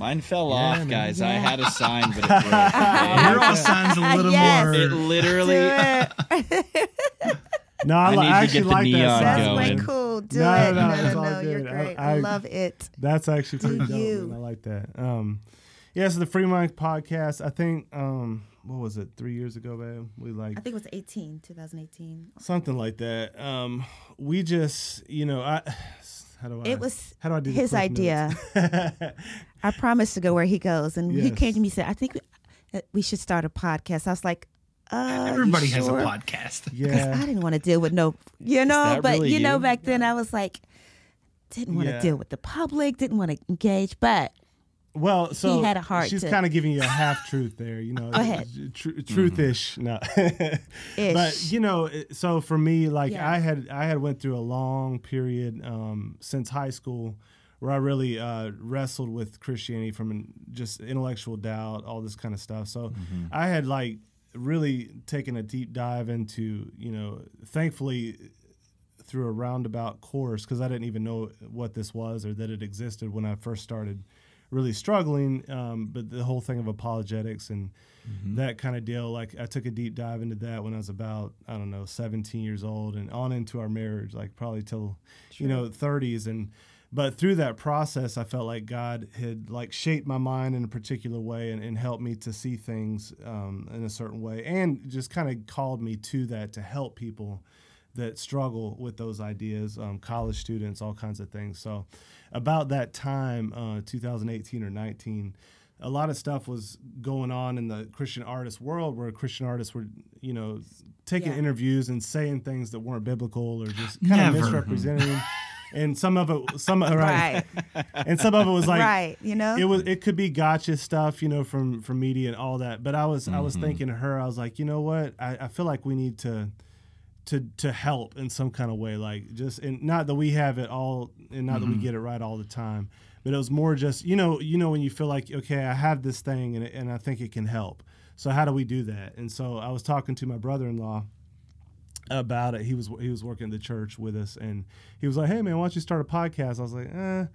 Speaker 2: Mine fell
Speaker 5: Yeah,
Speaker 2: off,
Speaker 5: man.
Speaker 2: guys. I had a sign, but it broke. okay?
Speaker 3: Your all sounds a little
Speaker 1: Yes.
Speaker 3: more.
Speaker 2: it literally.
Speaker 1: It.
Speaker 5: No, I,
Speaker 2: I
Speaker 5: li-
Speaker 2: need to
Speaker 5: I actually
Speaker 2: get the
Speaker 5: like
Speaker 2: neon
Speaker 5: that.
Speaker 1: That's
Speaker 5: sound,
Speaker 1: way cool. Do
Speaker 5: No,
Speaker 1: it.
Speaker 5: no,
Speaker 1: No,
Speaker 5: it's
Speaker 1: no,
Speaker 5: all
Speaker 1: no. You're.
Speaker 5: I-
Speaker 1: great. I,
Speaker 5: I-
Speaker 1: love it.
Speaker 5: That's actually pretty
Speaker 1: Do
Speaker 5: dope.
Speaker 1: you.
Speaker 5: I like that. Um, yeah, so the Freemind podcast. I think um, what was it? Three years ago, babe. We like
Speaker 1: I think it was 18, 2018.
Speaker 5: something like that. Um, we just, you know, I. How do I?
Speaker 1: It was
Speaker 5: how do I do
Speaker 1: his idea. I promised to go where he goes, and he came to me and said, "I think we, we should start a podcast." I was like, uh, you
Speaker 3: Everybody has a
Speaker 1: podcast.
Speaker 3: podcast.
Speaker 1: 'Cause
Speaker 5: yeah,
Speaker 1: I didn't want to deal with no, you know. But
Speaker 2: really
Speaker 1: you know,
Speaker 2: you?
Speaker 1: back then I was like, didn't want to
Speaker 5: Yeah.
Speaker 1: deal with the public, didn't want to engage. But
Speaker 5: Well, so
Speaker 1: had a heart
Speaker 5: She's
Speaker 1: to-
Speaker 5: kind of giving you a half truth there, you know.
Speaker 1: Go ahead.
Speaker 5: Tr- truth-ish, no.
Speaker 1: Ish.
Speaker 5: but you know, so for me, like
Speaker 1: Yeah.
Speaker 5: I had, I had went through a long period um, since high school where I really uh, wrestled with Christianity from just intellectual doubt, all this kind of stuff. So I had like really taken a deep dive into, you know, thankfully through a roundabout course because I didn't even know what this was or that it existed when I first started really struggling. Um, but the whole thing of apologetics and that kind of deal, like I took a deep dive into that when I was about, I don't know, 17 years old and on into our marriage, like probably till, you know, 30s. And, but through that process, I felt like God had like shaped my mind in a particular way and, and helped me to see things um, in a certain way and just kind of called me to that to help people that struggle with those ideas, um, college students, all kinds of things. So, about that time, uh, 2018 or 19, a lot of stuff was going on in the Christian artist world where Christian artists were, you know, taking
Speaker 1: Yeah.
Speaker 5: interviews and saying things that weren't biblical or just kind of misrepresenting. and some of it, some right,
Speaker 1: right,
Speaker 5: and some of it was like
Speaker 1: right. You know,
Speaker 5: it was it could be gotcha stuff, you know, from from media and all that. But I was I was thinking to her, I was like, you know what? I, I feel like we need to to to help in some kind of way, like just and not that we have it all and not that we get it right all the time, but it was more just you know you know when you feel like okay, I have this thing and and I think it can help. So how do we do that? And so I was talking to my brother-in-law about it. He was he was working at the church with us, and he was like, "Hey man, why don't you start a podcast?" I was like, "Eh."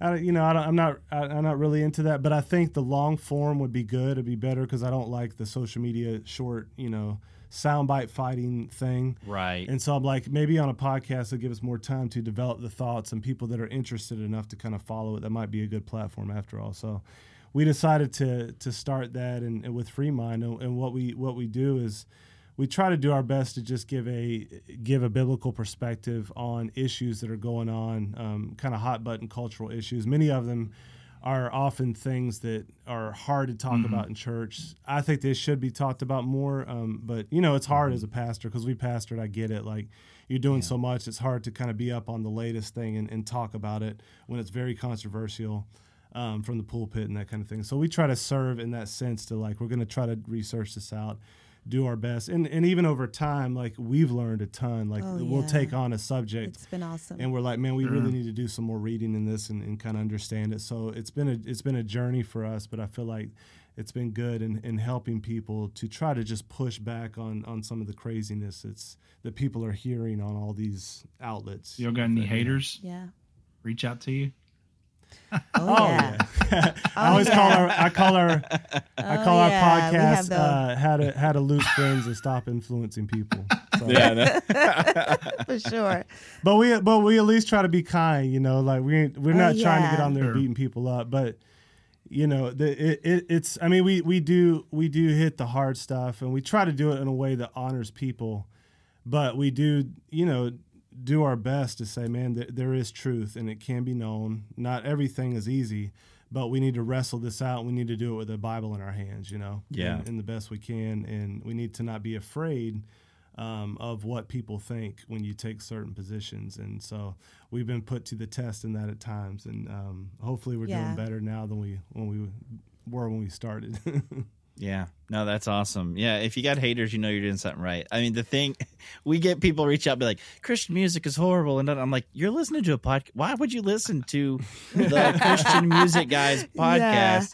Speaker 5: I you know, I don't, I'm not, I, I'm not really into that, but I think the long form would be good. It'd be better because I don't like the social media short, you know, soundbite fighting thing.
Speaker 2: Right.
Speaker 5: And so I'm like, maybe on a podcast, it'll give us more time to develop the thoughts and people that are interested enough to kind of follow it. That might be a good platform after all. So we decided to to start that and, and with Freemind. And, and what we what we do is we try to do our best to just give a give a biblical perspective on issues that are going on, um, kind of hot button cultural issues. Many of them are often things that are hard to talk about in church. I think they should be talked about more, um, but you know it's hard as a pastor because we pastored. I get it. Like you're doing so much, it's hard to kind of be up on the latest thing and, and talk about it when it's very controversial. Um, from the pulpit and that kind of thing. So we try to serve in that sense to like we're going to try to research this out, do our best, and and even over time, like we've learned a ton. Like
Speaker 1: Oh,
Speaker 5: we'll
Speaker 1: yeah.
Speaker 5: take on a subject
Speaker 1: It's been awesome.
Speaker 5: and we're like, man, we really mm-hmm. need to do some more reading in this and, and kind of understand it. So it's been a it's been a journey for us, but I feel like it's been good in, in helping people to try to just push back on on some of the craziness that's that people are hearing on all these outlets.
Speaker 3: You all got any haters?
Speaker 1: yeah.
Speaker 3: Reach out to you.
Speaker 1: Oh,
Speaker 5: Oh
Speaker 1: yeah.
Speaker 5: yeah, I
Speaker 1: Oh,
Speaker 5: always call
Speaker 1: yeah.
Speaker 5: our I call our I
Speaker 1: Oh,
Speaker 5: call our
Speaker 1: yeah,
Speaker 5: podcast
Speaker 1: the-
Speaker 5: uh, how to how to lose friends and stop influencing people. So,
Speaker 2: yeah.
Speaker 1: For sure.
Speaker 5: But we but we at least try to be kind, you know, like we we're
Speaker 1: Oh,
Speaker 5: not trying to get on there
Speaker 3: Sure.
Speaker 5: beating people up, but you know, the it, it it's I mean we we do we do hit the hard stuff and we try to do it in a way that honors people, but we do, you know, do our best to say, man, th- there is truth and it can be known. Not everything is easy, but we need to wrestle this out. We need to do it with the Bible in our hands, you know,
Speaker 2: Yeah.
Speaker 5: and, and the best we can, and we need to not be afraid um, of what people think when you take certain positions. And so we've been put to the test in that at times, and um, hopefully we're
Speaker 1: Yeah.
Speaker 5: doing better now than we when we were when we started.
Speaker 2: Yeah. No, that's awesome. Yeah. If you got haters, you know you're doing something right. I mean, the thing, we get people reach out, and be like, Christian music is horrible. And I'm like, you're listening to a podcast. Why would you listen to the Christian Music Guys podcast
Speaker 1: Yeah.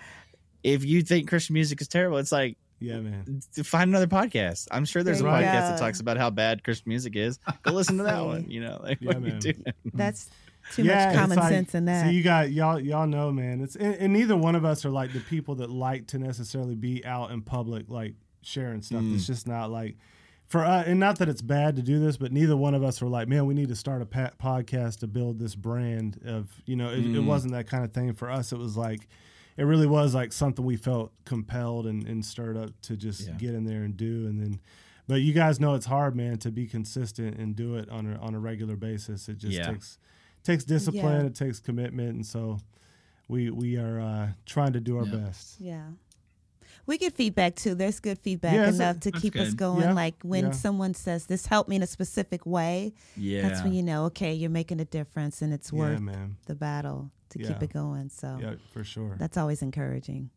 Speaker 2: if you think Christian music is terrible? It's like,
Speaker 5: yeah, man.
Speaker 2: find another podcast. I'm sure there's a
Speaker 1: There you
Speaker 2: podcast
Speaker 1: go.
Speaker 2: that talks about how bad Christian music is. Go listen to that one. You know, like,
Speaker 5: Yeah,
Speaker 2: what are you doing?
Speaker 1: That's too
Speaker 5: yeah,
Speaker 1: much common
Speaker 5: like-
Speaker 1: sense in that.
Speaker 5: So you got y'all y'all know, man. It's and, and neither one of us are like the people that like to necessarily be out in public, like sharing stuff.
Speaker 2: Mm.
Speaker 5: It's just not like for us, and not that it's bad to do this, but neither one of us were like, man, we need to start a pa- podcast to build this brand of, you know, it, it
Speaker 2: Mm.
Speaker 5: wasn't that kind of thing. For us, it was like, it really was like something we felt compelled and, and stirred up to just
Speaker 2: Yeah.
Speaker 5: get in there and do, and then. But you guys know it's hard, man, to be consistent and do it on a on a regular basis. It just
Speaker 2: Yeah.
Speaker 5: takes takes discipline
Speaker 1: Yeah.
Speaker 5: it takes commitment and so we we are uh, trying to do our
Speaker 3: Yeah.
Speaker 5: best
Speaker 1: Yeah. We get feedback too. There's good feedback
Speaker 5: Yeah, it's a-
Speaker 1: enough to
Speaker 3: That's
Speaker 1: keep us going.
Speaker 5: Yeah,
Speaker 1: Like when
Speaker 5: yeah.
Speaker 1: someone says this helped me in a specific way,
Speaker 2: Yeah.
Speaker 1: that's when you know, okay, you're making a difference and it's
Speaker 5: yeah
Speaker 1: worth
Speaker 5: man
Speaker 1: the battle to keep it going. So
Speaker 5: yeah for sure
Speaker 1: that's always encouraging.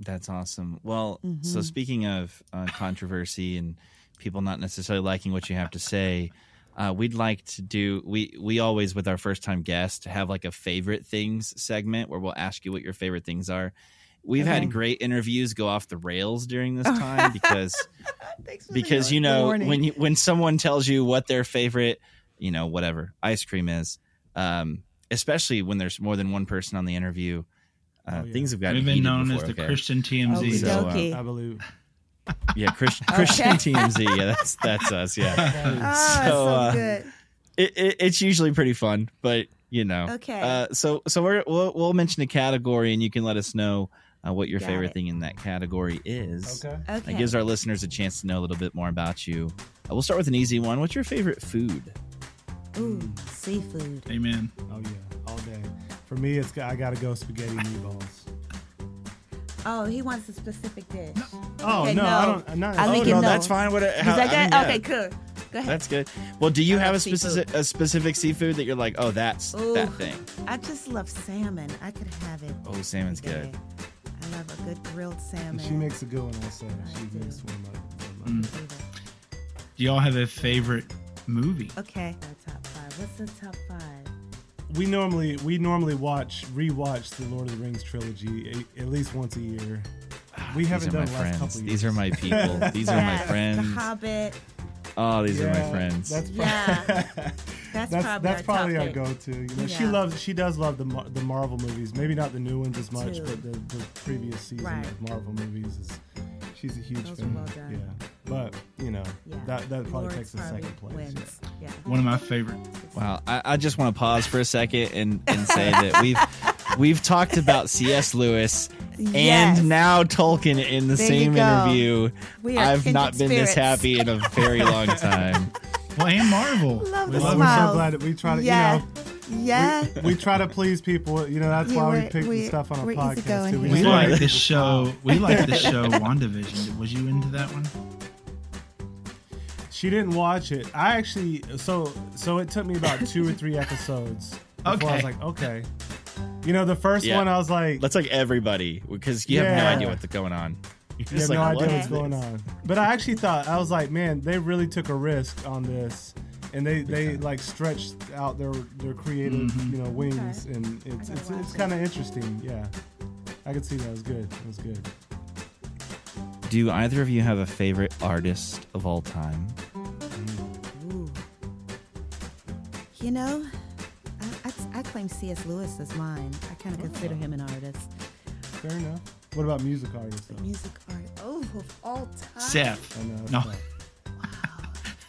Speaker 2: That's awesome. Well, so
Speaker 1: Mhm.
Speaker 2: speaking of uh, controversy and people not necessarily liking what you have to say, uh, we'd like to do we we always with our first time guest have like a favorite things segment where we'll ask you what your favorite things are. We've
Speaker 1: Okay.
Speaker 2: had great interviews go off the rails during this time because because you know when you when someone tells you what their favorite you know whatever ice cream is um especially when there's more than one person on the interview uh,
Speaker 5: Oh, yeah.
Speaker 2: things have gotten
Speaker 3: We've been known
Speaker 2: before,
Speaker 3: as the
Speaker 2: okay?
Speaker 3: Christian TMZ.
Speaker 1: Okey
Speaker 2: So, uh,
Speaker 5: i believe
Speaker 2: yeah Christian Christian TMZ yeah that's that's us yeah
Speaker 1: Ah,
Speaker 2: So,
Speaker 1: so,
Speaker 2: uh,
Speaker 1: good.
Speaker 2: it, it, it's usually pretty fun but you know
Speaker 1: Okay.
Speaker 2: uh, so so we're, we'll we'll mention a category and you can let us know uh, what your
Speaker 1: Got
Speaker 2: favorite
Speaker 1: it.
Speaker 2: thing in that category is
Speaker 5: okay
Speaker 1: Okay.
Speaker 2: That gives our listeners a chance to know a little bit more about you. Uh, we'll start with an easy one. What's your favorite food?
Speaker 1: Ooh, seafood.
Speaker 3: Amen.
Speaker 5: oh yeah all day for me it's i gotta go spaghetti meatballs
Speaker 1: Oh, he wants a specific dish.
Speaker 5: oh
Speaker 1: Okay,
Speaker 5: no,
Speaker 1: no.
Speaker 5: i don't not
Speaker 1: I
Speaker 2: oh
Speaker 1: think
Speaker 2: no,
Speaker 1: you
Speaker 2: that's fine. What?
Speaker 1: Is
Speaker 2: How,
Speaker 1: that
Speaker 2: I mean, yeah,
Speaker 1: Okay, cool. Go ahead.
Speaker 2: That's good. Well, do you
Speaker 1: I
Speaker 2: have a
Speaker 1: love
Speaker 2: specific a specific seafood that you're like, oh, that's
Speaker 1: Ooh.
Speaker 2: that thing?
Speaker 1: I just love salmon. I could have it.
Speaker 2: Oh, salmon's
Speaker 1: every
Speaker 2: good.
Speaker 1: I love a good grilled salmon.
Speaker 5: she makes a good one also
Speaker 1: I
Speaker 5: she
Speaker 1: do.
Speaker 5: makes one of my-
Speaker 3: Mm.
Speaker 5: one of my-
Speaker 3: Do y'all have a favorite movie?
Speaker 1: Okay. Top five. What's the top five?
Speaker 5: We normally we normally watch rewatch the lord of the rings trilogy a, at least once a year ah, we
Speaker 2: These
Speaker 5: haven't
Speaker 2: are
Speaker 5: done
Speaker 2: my
Speaker 5: the last
Speaker 2: friends.
Speaker 5: couple
Speaker 2: These are my people. Ah, these are my friends.
Speaker 1: The Hobbit.
Speaker 2: Oh, these are my friends.
Speaker 5: That's pro-
Speaker 1: Yeah.
Speaker 5: that's
Speaker 1: That's, probably
Speaker 5: that's
Speaker 1: our
Speaker 5: probably our go-to. You know, she loves she does love the the Marvel movies. Maybe not the new ones as much,
Speaker 1: Too.
Speaker 5: but the, the previous season
Speaker 1: Right.
Speaker 5: of Marvel movies is she's a huge
Speaker 1: Those were
Speaker 5: fan.
Speaker 1: well done.
Speaker 5: Yeah. but you know
Speaker 1: Yeah.
Speaker 5: that that probably
Speaker 1: Lawrence
Speaker 5: takes the
Speaker 1: Harvey
Speaker 5: second place.
Speaker 1: Wins. Yeah.
Speaker 3: One of my favorite.
Speaker 2: Wow, I, I just want to pause for a second and, and say that we've we've talked about C.S. Lewis
Speaker 1: Yes.
Speaker 2: and now Tolkien in the
Speaker 1: There
Speaker 2: same interview.
Speaker 1: We are
Speaker 2: I've not been this happy in a very long time.
Speaker 3: Well, and Marvel.
Speaker 1: Love
Speaker 5: We
Speaker 1: the
Speaker 5: love, we're so glad that we try to
Speaker 1: Yeah.
Speaker 5: you know
Speaker 1: Yeah.
Speaker 5: we try to please people. You know that's
Speaker 1: Yeah,
Speaker 5: why we
Speaker 1: we're-
Speaker 5: pick the
Speaker 1: we-
Speaker 5: stuff on a podcast.
Speaker 1: easygoing
Speaker 5: too.
Speaker 1: here.
Speaker 3: We like the show. We like the show WandaVision. Was you into that one?
Speaker 5: She didn't watch it. I actually so so it took me about two or three episodes before I was like, okay. You know, the first
Speaker 2: Yeah.
Speaker 5: one I was like,
Speaker 2: That's like everybody because you have no idea what's going on. You're
Speaker 5: have
Speaker 2: just
Speaker 5: no idea what's
Speaker 2: is
Speaker 5: going on. But I actually thought I was like, man, they really took a risk on this, and they they like stretched out their their creative
Speaker 3: Mhm.
Speaker 5: you know wings,
Speaker 1: Okay.
Speaker 5: and it's
Speaker 1: I
Speaker 5: it's it's kind of interesting. Yeah, I could see that. It was good. It was good.
Speaker 2: Do either of you have a favorite artist of all time?
Speaker 1: Ooh. You know, I, I, I claim C.S. Lewis as mine. I kind of consider him an artist.
Speaker 5: Fair enough. What about music artists? Though?
Speaker 1: Music artist. Oh, of all time.
Speaker 3: Seth.
Speaker 5: I know, that's
Speaker 3: No.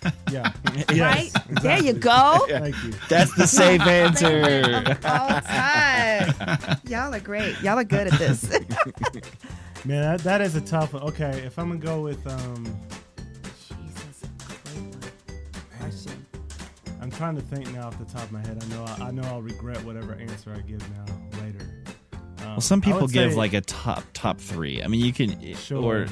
Speaker 5: Tough. Yeah.
Speaker 1: Right?
Speaker 5: Yes,
Speaker 1: There you
Speaker 5: exactly.
Speaker 1: go.
Speaker 5: Thank you.
Speaker 2: That's the safe answer.
Speaker 1: All time. Y'all are great. Y'all are good at this.
Speaker 5: Man, that, that is a tough one. Okay, if I'm gonna go with um,
Speaker 1: Jesus, great. Question.
Speaker 5: I'm trying to think now off the top of my head. I know I, I know I'll regret whatever answer I give now later. Um,
Speaker 2: Well, some people give
Speaker 5: say
Speaker 2: like a top top three. I mean, you can
Speaker 5: Sure.
Speaker 2: or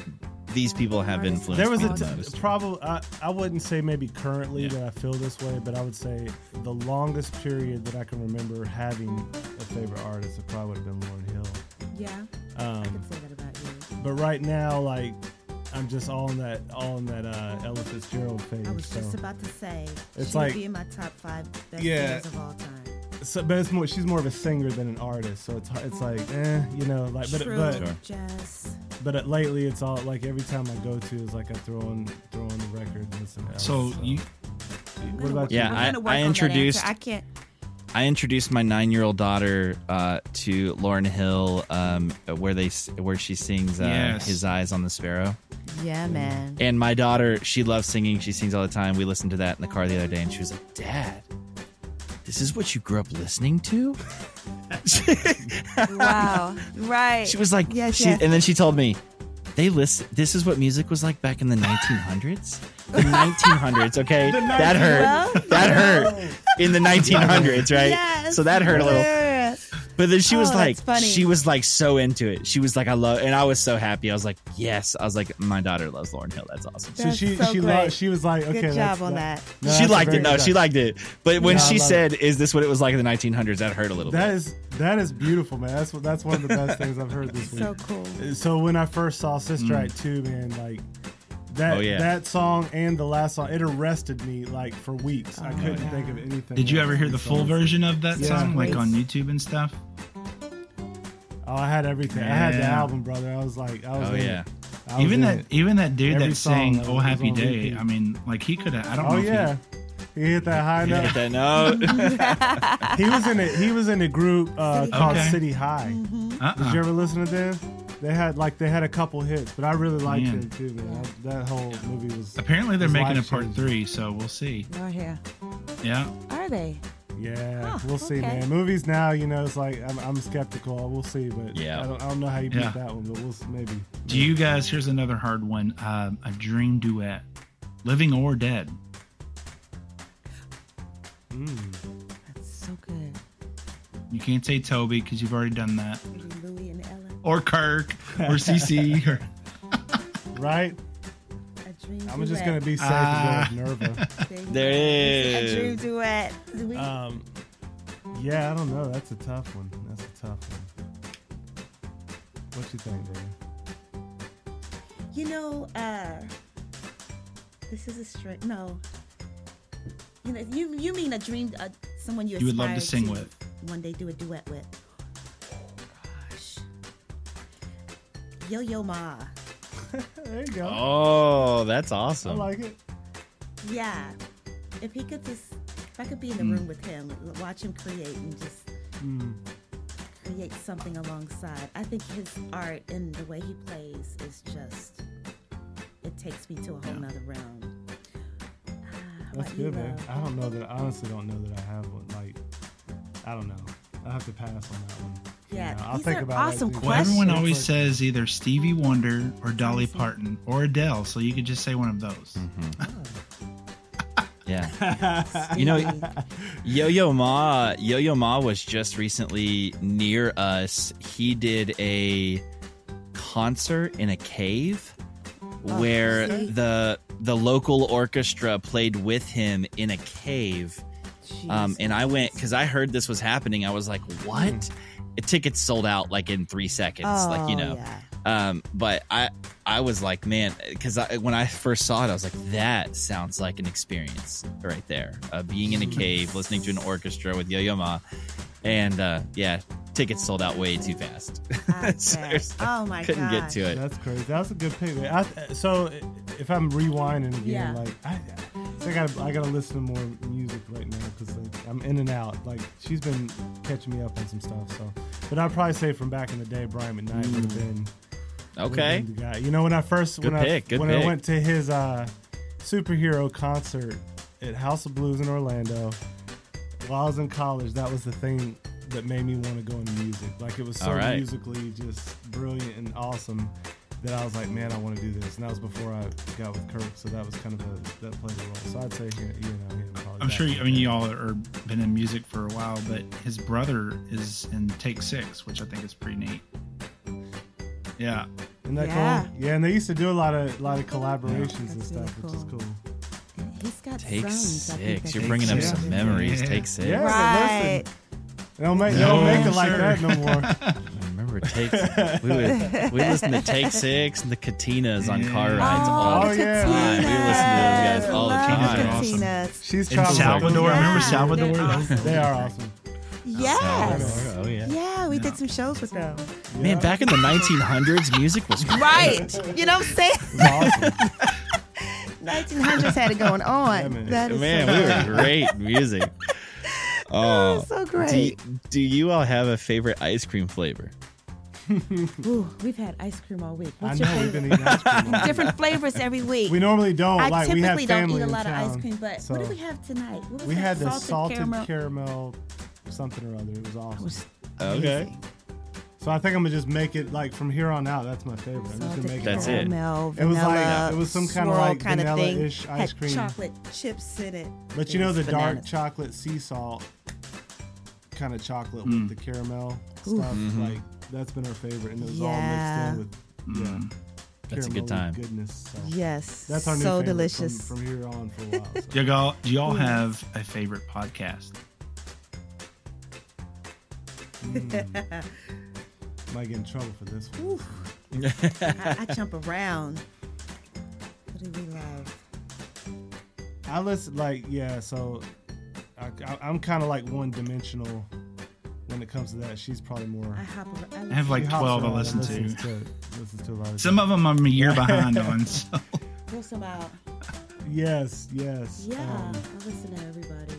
Speaker 2: these people have influence.
Speaker 5: there was a
Speaker 2: people in the
Speaker 5: t-
Speaker 2: industry.
Speaker 5: probably I, I wouldn't say maybe currently
Speaker 2: Yeah.
Speaker 5: that I feel this way, but I would say the longest period that I can remember having a favorite artist it probably would have been Lauryn Hill.
Speaker 1: Yeah, I
Speaker 5: Um,
Speaker 1: can say that about you.
Speaker 5: but right now, like I'm just all in that all in that uh, Ella Fitzgerald phase.
Speaker 1: I was
Speaker 5: so.
Speaker 1: just about to say
Speaker 5: It's
Speaker 1: she
Speaker 5: like-
Speaker 1: would be in my top five best
Speaker 5: Yeah.
Speaker 1: singers of all time.
Speaker 5: So, but it's more she's more of a singer than an artist, so it's it's like eh, you know, like but
Speaker 1: True,
Speaker 5: but
Speaker 2: Sure.
Speaker 1: Jess.
Speaker 5: but uh, lately it's all like every time I go to is like I throw on throw on the record and listen. To Ella,
Speaker 3: So you,
Speaker 5: what about
Speaker 2: Yeah,
Speaker 5: you?
Speaker 2: I- I introduced-
Speaker 1: I can't.
Speaker 2: I introduced my nine-year-old daughter uh, to Lauryn Hill, um, where they where she sings uh,
Speaker 3: Yes.
Speaker 2: "His Eyes on the Sparrow."
Speaker 1: Yeah, man.
Speaker 2: And my daughter, she loves singing. She sings all the time. We listened to that in the car the other day, and she was like, "Dad, this is what you grew up listening to."
Speaker 1: wow. Right.
Speaker 2: She was like,
Speaker 1: Yes,
Speaker 2: she,
Speaker 1: yes.
Speaker 2: and then she told me, they listen. This is what music was like back in the 1900s. The 1900s, okay, that hurt.
Speaker 1: Well,
Speaker 2: that hurt in the 1900s, right?
Speaker 1: Yes.
Speaker 2: So that hurt a little.
Speaker 1: Yeah.
Speaker 2: But then she was
Speaker 1: Oh,
Speaker 2: like,
Speaker 1: funny.
Speaker 2: she was like so into it. She was like, I love, and I was so happy. I was like, yes. I was like, my daughter loves Lauryn Hill. That's awesome.
Speaker 5: So she
Speaker 1: so
Speaker 5: she
Speaker 1: great.
Speaker 5: lo- she was like, okay,
Speaker 1: Good
Speaker 5: that's-
Speaker 1: job on that.
Speaker 5: No,
Speaker 2: she liked it. No, she liked it. But when
Speaker 5: Yeah,
Speaker 2: she
Speaker 5: love
Speaker 2: said, "Is this what it was like in the 1900s?" That hurt a little
Speaker 5: That
Speaker 2: bit.
Speaker 5: is that is beautiful, man. That's that's one of the best things I've heard this week.
Speaker 1: So cool.
Speaker 5: So when I first saw Sister mm. Act 2, man, like that
Speaker 2: Oh, yeah.
Speaker 5: that song and the last song, it arrested me like for weeks. I
Speaker 1: Oh,
Speaker 5: couldn't
Speaker 1: yeah.
Speaker 5: think of anything.
Speaker 3: did you ever hear the full
Speaker 5: song.
Speaker 3: version of that
Speaker 5: Yeah.
Speaker 3: song, like on YouTube and stuff?
Speaker 5: Oh, I had everything. I had the album, brother. I was like, I was
Speaker 2: Oh
Speaker 5: in
Speaker 2: yeah.
Speaker 5: it. I
Speaker 3: Even that,
Speaker 5: it.
Speaker 3: even that dude
Speaker 5: Every
Speaker 3: that sang
Speaker 5: that
Speaker 3: "Oh
Speaker 5: was
Speaker 3: Happy Day."
Speaker 5: repeat.
Speaker 3: I mean, like he could have. I don't
Speaker 5: Oh
Speaker 3: know. if
Speaker 5: yeah, he hit that high
Speaker 2: You
Speaker 5: note.
Speaker 2: hit that note.
Speaker 5: He was in it. He was in a group uh, called
Speaker 3: High.
Speaker 5: City High.
Speaker 1: Mm-hmm.
Speaker 3: Uh-uh.
Speaker 5: Did you ever listen to them? They had like they had a couple hits, but I really liked
Speaker 3: Man.
Speaker 5: them too, man. I, that whole movie was
Speaker 3: Apparently, they're
Speaker 5: was
Speaker 3: making a part
Speaker 5: life-changing.
Speaker 3: three, so we'll see.
Speaker 1: Right here.
Speaker 3: Yeah.
Speaker 1: Are they?
Speaker 5: Yeah,
Speaker 1: Huh,
Speaker 5: we'll see,
Speaker 1: okay.
Speaker 5: man. Movies now, you know, it's like I'm, I'm skeptical. We'll see, but
Speaker 2: Yeah.
Speaker 5: I don't, I don't know how you beat
Speaker 3: Yeah.
Speaker 5: that one, but we'll s- maybe.
Speaker 3: Do you guys? Here's another hard one. Um, a dream duet, living or dead.
Speaker 5: Mm.
Speaker 1: That's so good.
Speaker 3: You can't say Toby because you've already done that, or Kirk, or CeCe. Or,
Speaker 5: Right? I'm just gonna be safe
Speaker 3: Ah.
Speaker 5: and go with Nirva.
Speaker 1: There you
Speaker 2: There
Speaker 1: go.
Speaker 2: it
Speaker 1: A dream duet. We?
Speaker 5: um, yeah, I don't know. That's a tough one. That's a tough one. What you think, Dana?
Speaker 1: You know, uh, this is a straight no. You know, you you mean a dream, uh, someone you
Speaker 3: You would love to
Speaker 1: aspire
Speaker 3: sing with.
Speaker 1: one day do a duet with. Yo Yo Ma.
Speaker 5: there you go.
Speaker 2: Oh, that's awesome.
Speaker 5: I like it.
Speaker 1: Yeah, if he could just, if I could be in the
Speaker 3: Mm.
Speaker 1: room with him, watch him create and just
Speaker 5: Mm.
Speaker 1: create something alongside. I think his art and the way he plays is just, it takes me to a whole
Speaker 3: Yeah.
Speaker 1: nother realm. Ah,
Speaker 5: That's good, man. I don't know that. I honestly don't know that I have one. Like, I don't know. I have to pass on that one. You
Speaker 1: Yeah,
Speaker 5: know, I'll
Speaker 1: these
Speaker 5: think
Speaker 1: are
Speaker 5: about
Speaker 1: awesome
Speaker 5: it.
Speaker 3: Well, everyone always
Speaker 5: Like-
Speaker 3: says either Stevie Wonder or Dolly Parton or Adele, so you could just say one of those. Mm-hmm.
Speaker 2: Yeah. You know, Yo Yo Ma, Yo Yo Ma was just recently near us. He did a concert in a cave oh,
Speaker 1: where
Speaker 2: the the local orchestra played with him in a cave. Um, and I went because I heard this was happening. I was like, "What?" Tickets sold out like in three seconds. like you
Speaker 1: Oh,
Speaker 2: know,
Speaker 1: yeah.
Speaker 2: um, but I I was like, man, because I, when I first saw it, I was like, that sounds like an experience right there. Uh, being in a cave, listening to an orchestra with Yo Yo Ma, and uh, yeah, tickets sold out way too fast.
Speaker 1: I bet.
Speaker 2: Seriously,
Speaker 1: oh my god.
Speaker 2: couldn't get to it.
Speaker 5: That's crazy. That's a good pick. I, so if I'm rewinding again,
Speaker 1: Yeah.
Speaker 5: like I, so I gotta I got to listen to more music right now because like, I'm in and out. Like she's been catching me up on some stuff. So, but I'd probably say from back in the day, Brian McKnight would have been
Speaker 2: Okay,
Speaker 5: been the guy. You know, when I first
Speaker 2: Good
Speaker 5: when
Speaker 2: pick,
Speaker 5: I when
Speaker 2: pick.
Speaker 5: I went to his uh, superhero concert at House of Blues in Orlando while I was in college, that was the thing that made me want to go into music. Like it was so
Speaker 2: right.
Speaker 5: musically just brilliant and awesome that I was like, man, I want to do this. And that was before I got with Kirk, so that was kind of a that played a role. So I'd say you know him probably.
Speaker 3: I'm sure. You, I mean, you all are been in music for a while, but his brother is in Take Six, which I think is pretty neat. Yeah,
Speaker 5: Isn't that
Speaker 1: Yeah.
Speaker 5: cool? Yeah, and they used to do a lot of a lot of collaborations and stuff,
Speaker 1: really
Speaker 5: which is
Speaker 1: cool.
Speaker 5: cool.
Speaker 1: He's got
Speaker 2: take
Speaker 1: sons. I think
Speaker 2: six. You're
Speaker 1: can
Speaker 2: bringing up
Speaker 3: six.
Speaker 2: some memories.
Speaker 3: Yeah.
Speaker 2: Take six.
Speaker 5: Yeah.
Speaker 1: Right.
Speaker 5: listen, They don't make, they don't make it like that no more.
Speaker 2: I remember take. we would we listened to Take Six and the Katinas on car rides all
Speaker 5: Oh,
Speaker 2: the
Speaker 5: yeah.
Speaker 2: time. We listened to those guys all the
Speaker 1: Love
Speaker 3: Katinas
Speaker 2: time.
Speaker 3: are awesome.
Speaker 1: Katinas.
Speaker 5: She's
Speaker 3: in
Speaker 5: chocolate.
Speaker 3: Salvador.
Speaker 1: Yeah.
Speaker 3: Remember
Speaker 1: They're
Speaker 3: Salvador?
Speaker 1: awesome.
Speaker 5: They are awesome.
Speaker 1: Yes.
Speaker 2: Oh yeah.
Speaker 1: Yeah, we did some shows with them.
Speaker 2: Man, back in the 1900s, music was great.
Speaker 1: Right. You know what I'm saying?
Speaker 5: It awesome.
Speaker 1: 1900s had it going on.
Speaker 5: Yeah, man.
Speaker 1: That is
Speaker 2: Man,
Speaker 1: so
Speaker 2: we were great music.
Speaker 1: Oh,
Speaker 2: Oh,
Speaker 1: so
Speaker 2: do,
Speaker 1: great.
Speaker 2: do you all have a favorite ice cream flavor?
Speaker 1: Ooh, we've had ice cream all week.
Speaker 5: I
Speaker 1: What's
Speaker 5: know
Speaker 1: your
Speaker 5: we've been
Speaker 1: favorite?
Speaker 5: eating ice cream. all
Speaker 1: Different flavors every week.
Speaker 5: We normally don't
Speaker 1: I
Speaker 5: like. We have
Speaker 1: typically don't
Speaker 5: family
Speaker 1: eat a
Speaker 5: in
Speaker 1: lot of ice
Speaker 5: town,
Speaker 1: cream, but
Speaker 5: so
Speaker 1: what did we have tonight? What was
Speaker 5: we
Speaker 1: that?
Speaker 5: had the
Speaker 1: salted,
Speaker 5: salted
Speaker 1: caramel.
Speaker 5: caramel. something or other. It was awesome.
Speaker 1: was
Speaker 2: Okay.
Speaker 5: so I think I'm gonna just make it like from here on out. That's my favorite. I'm just
Speaker 1: Salted
Speaker 5: gonna make
Speaker 2: That's
Speaker 5: it.
Speaker 2: it.
Speaker 1: caramel,
Speaker 5: It was like-
Speaker 1: vanilla,
Speaker 5: it was some kinda
Speaker 1: swirl
Speaker 5: like
Speaker 1: kind of thing.
Speaker 5: vanilla-ish ice
Speaker 1: had
Speaker 5: cream.
Speaker 1: chocolate chips in it.
Speaker 5: But
Speaker 1: It
Speaker 5: you know
Speaker 1: was
Speaker 5: the dark
Speaker 1: bananas.
Speaker 5: chocolate sea salt kind of chocolate
Speaker 3: Mm.
Speaker 5: with the caramel
Speaker 1: Ooh.
Speaker 5: stuff.
Speaker 2: Mhm.
Speaker 5: Like that's been our favorite, and it was
Speaker 1: Yeah.
Speaker 5: all mixed in with yeah.
Speaker 3: Mm.
Speaker 2: That's a good time.
Speaker 5: Goodness. So
Speaker 1: Yes,
Speaker 5: that's our new
Speaker 1: so delicious.
Speaker 5: From, from here on for a while. So.
Speaker 3: Do y'all, do y'all have a favorite podcast?
Speaker 5: Mm. Might get in trouble for this one.
Speaker 1: I, I jump around. What do we love?
Speaker 5: I listen like yeah. So I, I, I'm kind of like one dimensional when it comes to that. She's probably more.
Speaker 1: I hop around.
Speaker 3: I have like 12 I listen to.
Speaker 5: listens to. Listens to a lot of
Speaker 3: Some of them I'm a year behind on. So.
Speaker 1: Pull some out.
Speaker 5: Yes, yes.
Speaker 1: Yeah,
Speaker 5: Um,
Speaker 1: I listen to everybody.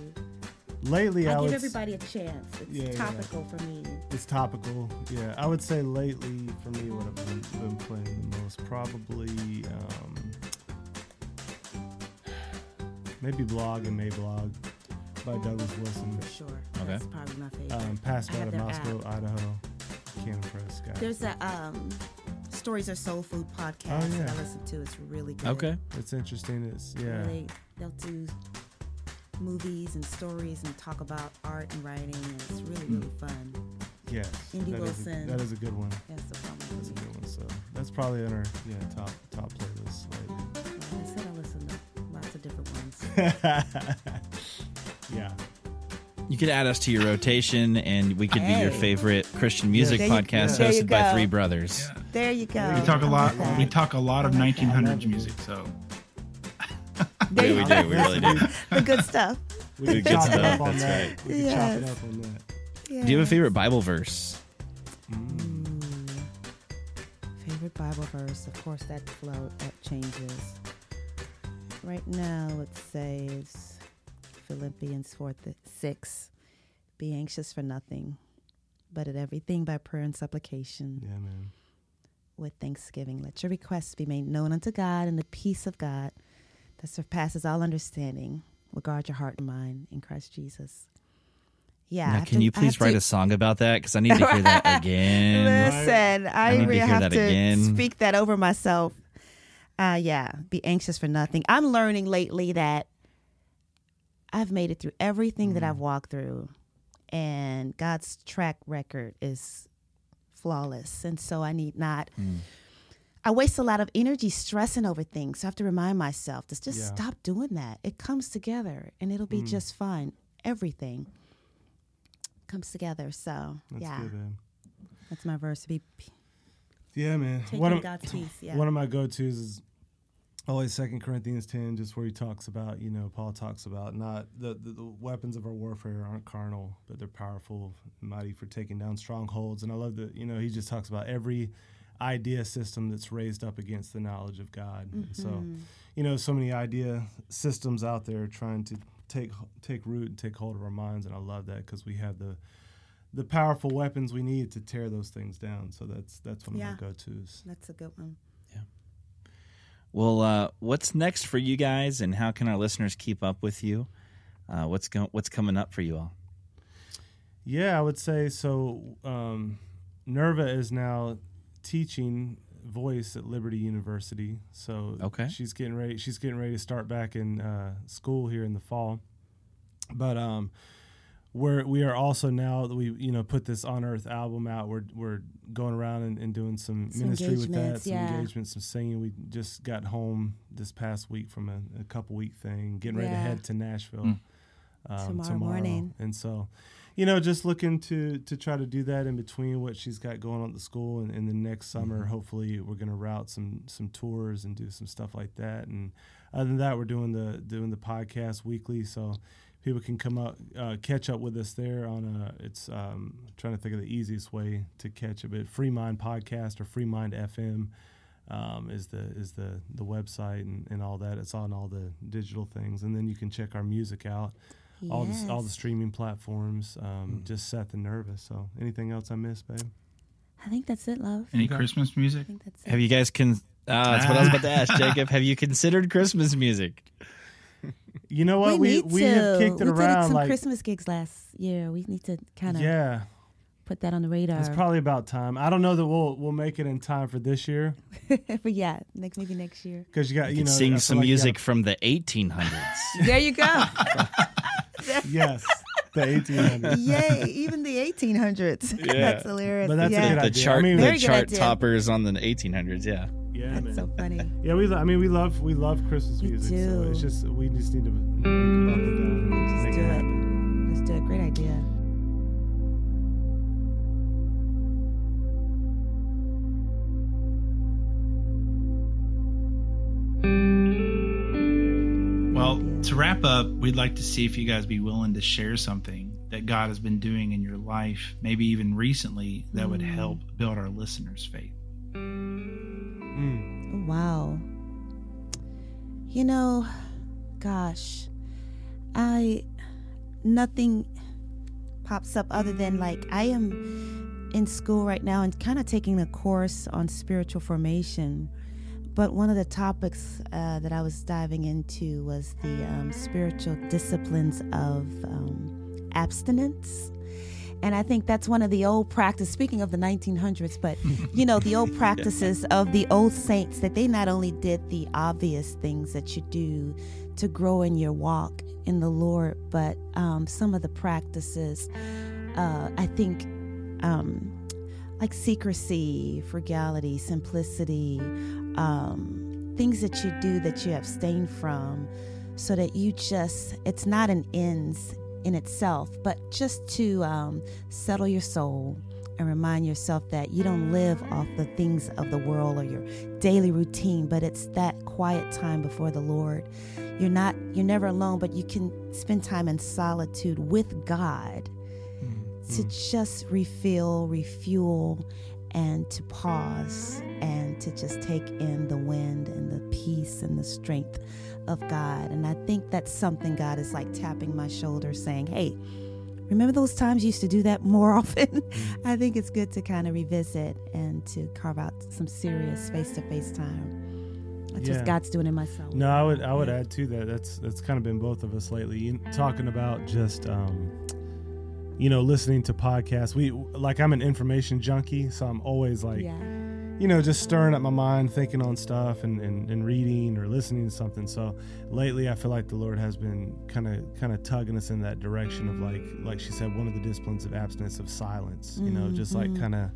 Speaker 5: lately, I,
Speaker 1: I give
Speaker 5: s-
Speaker 1: everybody a chance. It's
Speaker 5: Yeah, yeah.
Speaker 1: topical for me.
Speaker 5: It's topical. Yeah, I would say lately for me, what I've been, been playing the most probably um, maybe Blog and Mablog by Douglas Wilson.
Speaker 1: For sure.
Speaker 2: Okay.
Speaker 1: That's probably my favorite.
Speaker 5: Um, Pastor out of
Speaker 1: their
Speaker 5: Moscow,
Speaker 1: app.
Speaker 5: Idaho. Canon Press guy.
Speaker 1: There's a um, Stories Are Soul Food podcast
Speaker 5: Oh, yeah.
Speaker 1: that I listen to. It's really good.
Speaker 2: Okay.
Speaker 5: It's interesting. It's yeah.
Speaker 1: They, they'll do movies and stories and talk about art and writing. And it's really, really fun.
Speaker 5: Yes.
Speaker 1: N.D.
Speaker 5: that is a-
Speaker 1: Wilson.
Speaker 5: that is a good one.
Speaker 1: That's the fun
Speaker 5: That's a good one. So that's probably on our yeah top top playlist lately.
Speaker 1: Like I said, I listen to lots of different ones.
Speaker 5: yeah.
Speaker 2: You could add us to your rotation, and we could be your favorite Christian music
Speaker 1: There you-
Speaker 2: podcast
Speaker 1: there
Speaker 2: hosted by three brothers.
Speaker 1: There you go.
Speaker 3: We talk a
Speaker 1: I
Speaker 3: lot.
Speaker 1: like
Speaker 3: We talk a lot of
Speaker 1: I like that.
Speaker 3: 1900s music. So
Speaker 1: There
Speaker 2: Yeah, we do. We really do.
Speaker 1: The good stuff.
Speaker 5: We can
Speaker 2: Good stuff,
Speaker 5: up on
Speaker 2: that's
Speaker 5: that.
Speaker 2: right.
Speaker 5: We can chop it up on that.
Speaker 2: Do you have a favorite Bible verse?
Speaker 5: Mm.
Speaker 1: Favorite Bible verse, of course, that flow that changes. Right now, it says Philippians 4 th- 6 Be anxious for nothing, but at everything by prayer and supplication.
Speaker 5: Yeah, man.
Speaker 1: with thanksgiving. Let your requests be made known unto God, and the peace of God that surpasses all understanding will guard your heart and mind in Christ Jesus. Yeah.
Speaker 2: Now, can
Speaker 1: to-
Speaker 2: you please write
Speaker 1: to-
Speaker 2: a song about that? Because I need to hear that again.
Speaker 1: Listen, I,
Speaker 2: I need to
Speaker 1: really
Speaker 2: hear
Speaker 1: have
Speaker 2: that
Speaker 1: to
Speaker 2: again.
Speaker 1: speak that over myself. Uh, yeah, be anxious for nothing. I'm learning lately that I've made it through everything that I've mm-hmm. walked through, and God's track record is flawless. And so I need not. Mm. I waste a lot of energy stressing over things. So I have to remind myself to just
Speaker 5: Yeah.
Speaker 1: stop doing that. It comes together, and it'll be mm. just fine. Everything comes together. So
Speaker 5: That's
Speaker 1: yeah,
Speaker 5: good,
Speaker 1: that's my verse. Be
Speaker 5: Yeah, man.
Speaker 1: Taking
Speaker 5: One of,
Speaker 1: God's peace, yeah.
Speaker 5: one of my go tos is always Second Corinthians ten, just where he talks about, you know, Paul talks about not the, the, the weapons of our warfare aren't carnal, but they're powerful, mighty for taking down strongholds. And I love that, you know, he just talks about every idea system that's raised up against the knowledge of God. So,
Speaker 1: Mm-hmm.
Speaker 5: you know, so many idea systems out there trying to take take root and take hold of our minds, and I love that because we have the the powerful weapons we need to tear those things down. So that's that's one of
Speaker 1: Yeah.
Speaker 5: my go tos.
Speaker 1: That's a good one.
Speaker 2: Well, uh, what's next for you guys, and how can our listeners keep up with you? Uh, what's go- What's coming up for you all?
Speaker 5: Yeah, I would say so. Um, Nirva is now teaching voice at Liberty University. So
Speaker 2: Okay.
Speaker 5: she's getting ready. She's getting ready to start back in uh, school here in the fall. But um, we're we are also now that we you know put this on Earth album out. We're we're going around and, and doing some,
Speaker 1: Some
Speaker 5: ministry with that, some
Speaker 1: yeah.
Speaker 5: engagements, some singing. We just got home this past week from a, a couple week thing, getting ready to head to Nashville
Speaker 2: Mm.
Speaker 5: um,
Speaker 1: Tomorrow morning.
Speaker 5: and so you know just looking to to try to do that in between what she's got going on at the school and, and the next summer
Speaker 2: Mm-hmm.
Speaker 5: hopefully we're going to route some some tours and do some stuff like that and other than that we're doing the doing the podcast weekly so people can come up uh, catch up with us there on a it's um trying to think of the easiest way to catch it but Freemind podcast or Freemind fm um, is the is the the website and, and all that it's on all the digital things and then you can check our music out all the all the streaming platforms. Um, Just Seth and Nirva. So anything else I missed, babe?
Speaker 1: I think that's it, love.
Speaker 3: Any
Speaker 5: Okay.
Speaker 3: Christmas
Speaker 1: I
Speaker 3: music?
Speaker 1: think that's it.
Speaker 2: Have you guys can Uh, that's what I was about to ask, Jacob. Have you considered Christmas music?
Speaker 5: You know what?
Speaker 1: we
Speaker 5: We
Speaker 1: need
Speaker 5: we,
Speaker 1: to.
Speaker 5: have kicked it
Speaker 1: we
Speaker 5: around
Speaker 1: did some
Speaker 5: like
Speaker 1: Christmas gigs last year. We need to kind of
Speaker 5: yeah.
Speaker 1: put that on the radar.
Speaker 5: It's probably about time. I don't know that we'll we'll make it in time for this year
Speaker 1: but yeah, next maybe next year.
Speaker 5: because you got
Speaker 2: You
Speaker 5: you know I
Speaker 2: sing some
Speaker 5: like you
Speaker 2: music from the 1800s.
Speaker 1: There you go.
Speaker 5: yes, the 1800s.
Speaker 1: Yay! Even the 1800s.
Speaker 2: Yeah.
Speaker 1: that's hilarious.
Speaker 5: But that's a
Speaker 1: yeah.
Speaker 5: good
Speaker 2: the
Speaker 5: idea.
Speaker 2: chart,
Speaker 5: I mean-
Speaker 2: the chart toppers on the 1800s. Yeah.
Speaker 5: Yeah,
Speaker 1: That's
Speaker 5: man.
Speaker 1: so funny.
Speaker 5: yeah, we. lo- I mean, we love we love Christmas
Speaker 1: We
Speaker 5: music. So
Speaker 1: do.
Speaker 5: it's just we just need to buckle down and
Speaker 1: Just
Speaker 5: make
Speaker 1: do
Speaker 5: it
Speaker 1: it.
Speaker 5: happen.
Speaker 1: Let's do it. Great idea.
Speaker 3: Well, to wrap up, we'd like to see if you guys be willing to share something that God has been doing in your life, maybe even recently, that would
Speaker 1: Mm.
Speaker 3: help build our listeners' faith.
Speaker 1: Wow. You know, gosh, I nothing pops up other than like I am in school right now and kind of taking a course on spiritual formation. But one of the topics uh, that I was diving into was the um, spiritual disciplines of um, abstinence. And I think that's one of the old practice. Speaking of the 1900s, but you know the old practices of the old saints that they not only did the obvious things that you do to grow in your walk in the Lord, but um, some of the practices. Uh, I think um, like secrecy, frugality, simplicity, um, things that you do that you abstain from, so that you just it's not an ends in itself, but just to um, settle your soul and remind yourself that you don't live off the things of the world or your daily routine, but it's that quiet time before the Lord. You're not, you're never alone, but you can spend time in solitude with God to just refill, refuel, and to pause and to just take in the wind and the peace and the strength of God. And I think that's something God is like tapping my shoulder saying, hey, remember those times you used to do that more often? I think it's good to kind of revisit and to carve out some serious face to face time. That's
Speaker 5: Yeah.
Speaker 1: just God's doing in my soul.
Speaker 5: No, I would I would add to that. That's that's kind of been both of us lately. You, talking about just um, you know listening to podcasts. We like I'm an information junkie, so I'm always like
Speaker 1: yeah.
Speaker 5: you know just stirring up my mind, thinking on stuff and, and, and reading or listening to something. So lately, I feel like the Lord has been kind of kind of tugging us in that direction of like like she said, one of the disciplines of abstinence of silence. You know, just like
Speaker 1: Mhm.
Speaker 5: kind of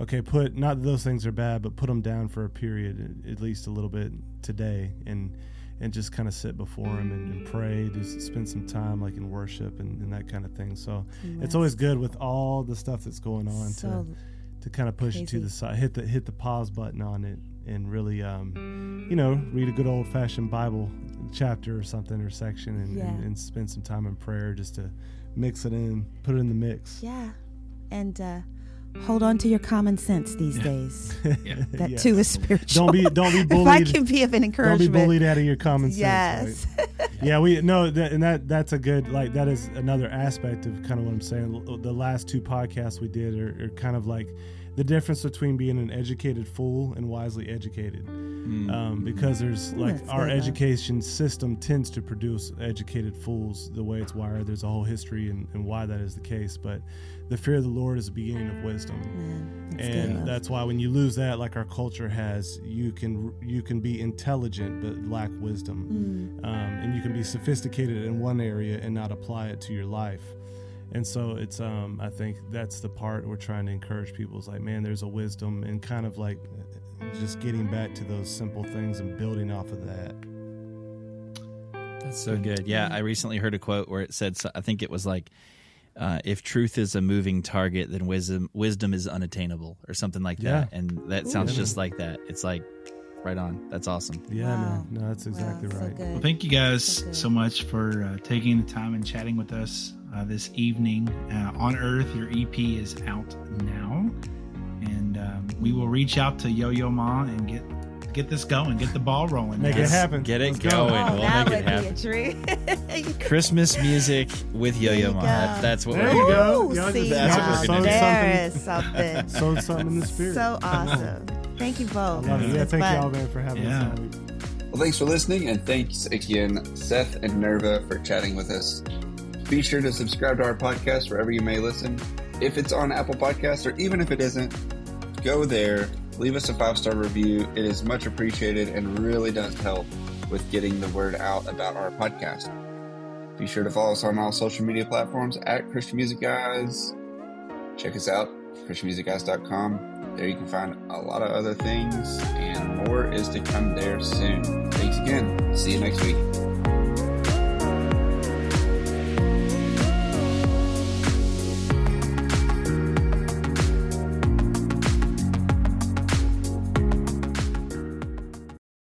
Speaker 5: okay, put not that those things are bad, but put them down for a period, at least a little bit today, and and just kind of sit before Him and, and pray, just spend some time like in worship and, and that kind of thing. So it's always good with all the stuff that's going on
Speaker 1: so
Speaker 5: to to kind of push it to the side, hit the hit the pause button on it, and really, um, you know, read a good old fashioned Bible chapter or something or section, and,
Speaker 1: Yeah.
Speaker 5: and, and spend some time in prayer just to mix it in, put it in the mix.
Speaker 1: yeah, and uh, hold on to your common sense these days.
Speaker 3: Yeah.
Speaker 1: That
Speaker 5: Yes.
Speaker 1: too is spiritual.
Speaker 5: Don't be don't be
Speaker 1: if I
Speaker 5: bullied.
Speaker 1: can be of an encouragement,
Speaker 5: Don't be bullied out of your common sense.
Speaker 1: yes.
Speaker 5: right? yeah, we no, that, and that that's a good like that is another aspect of kind of what I'm saying. The last two podcasts we did are, are kind of like the difference between being an educated fool and wisely educated. Um, because there's like
Speaker 1: That's
Speaker 5: our
Speaker 1: good, huh?
Speaker 5: education system tends to produce educated fools the way it's wired. There's a whole history and, and why that is the case. But the fear of the Lord is the beginning of wisdom
Speaker 1: Man, that's
Speaker 5: and
Speaker 1: good.
Speaker 5: that's why when you lose that like our culture has you can you can be intelligent but lack wisdom
Speaker 1: Mm.
Speaker 5: um, and you can be sophisticated in one area and not apply it to your life and so it's um, i think that's the part we're trying to encourage people is like man there's a wisdom and kind of like just getting back to those simple things and building off of that
Speaker 2: That's so good. Yeah, I recently heard a quote where it said, so- I think it was like, uh, "If truth is a moving target, then wisdom wisdom is unattainable," or something like that.
Speaker 5: Yeah.
Speaker 2: And that sounds
Speaker 5: Ooh.
Speaker 2: just like that. It's like, right on. That's awesome.
Speaker 5: yeah
Speaker 1: Wow.
Speaker 5: man no that's exactly
Speaker 1: Wow,
Speaker 5: right
Speaker 1: good.
Speaker 3: Well, thank you guys
Speaker 1: So
Speaker 3: so much for uh, taking the time and chatting with us uh, this evening. Uh, On Earth, your EP is out now, and um, we will reach out to Yo Yo Ma and get get this going, get the ball rolling.
Speaker 5: Make
Speaker 3: guys.
Speaker 5: it happen
Speaker 2: Get it
Speaker 5: Let's go.
Speaker 2: going.
Speaker 1: Oh,
Speaker 2: we'll
Speaker 1: that
Speaker 2: make it happen.
Speaker 1: be a treat.
Speaker 2: Christmas music with Yo Yo Ma. That- That's what
Speaker 5: There
Speaker 2: we're doing.
Speaker 5: go. Y'all
Speaker 1: see,
Speaker 2: That's what we're gonna do.
Speaker 1: there is something.
Speaker 5: sow something in the spirit
Speaker 1: So awesome. Thank you
Speaker 5: I
Speaker 1: both.
Speaker 5: love it.
Speaker 1: This
Speaker 5: Yeah, thank
Speaker 1: fun.
Speaker 5: y'all, man, for having
Speaker 3: Yeah.
Speaker 5: us.
Speaker 4: Well, thanks for listening, and thanks again, Seth and Nirva, for chatting with us. Be sure to subscribe to our podcast wherever you may listen. If it's on Apple Podcasts, or even if it isn't, go there, leave us a five star review. It is much appreciated and really does help with getting the word out about our podcast. Be sure to follow us on all social media platforms at Christian Music Guys. Check us out, ChristianMusicGuys.com. There you can find a lot of other things, and more is to come there soon. Thanks again. See you next week.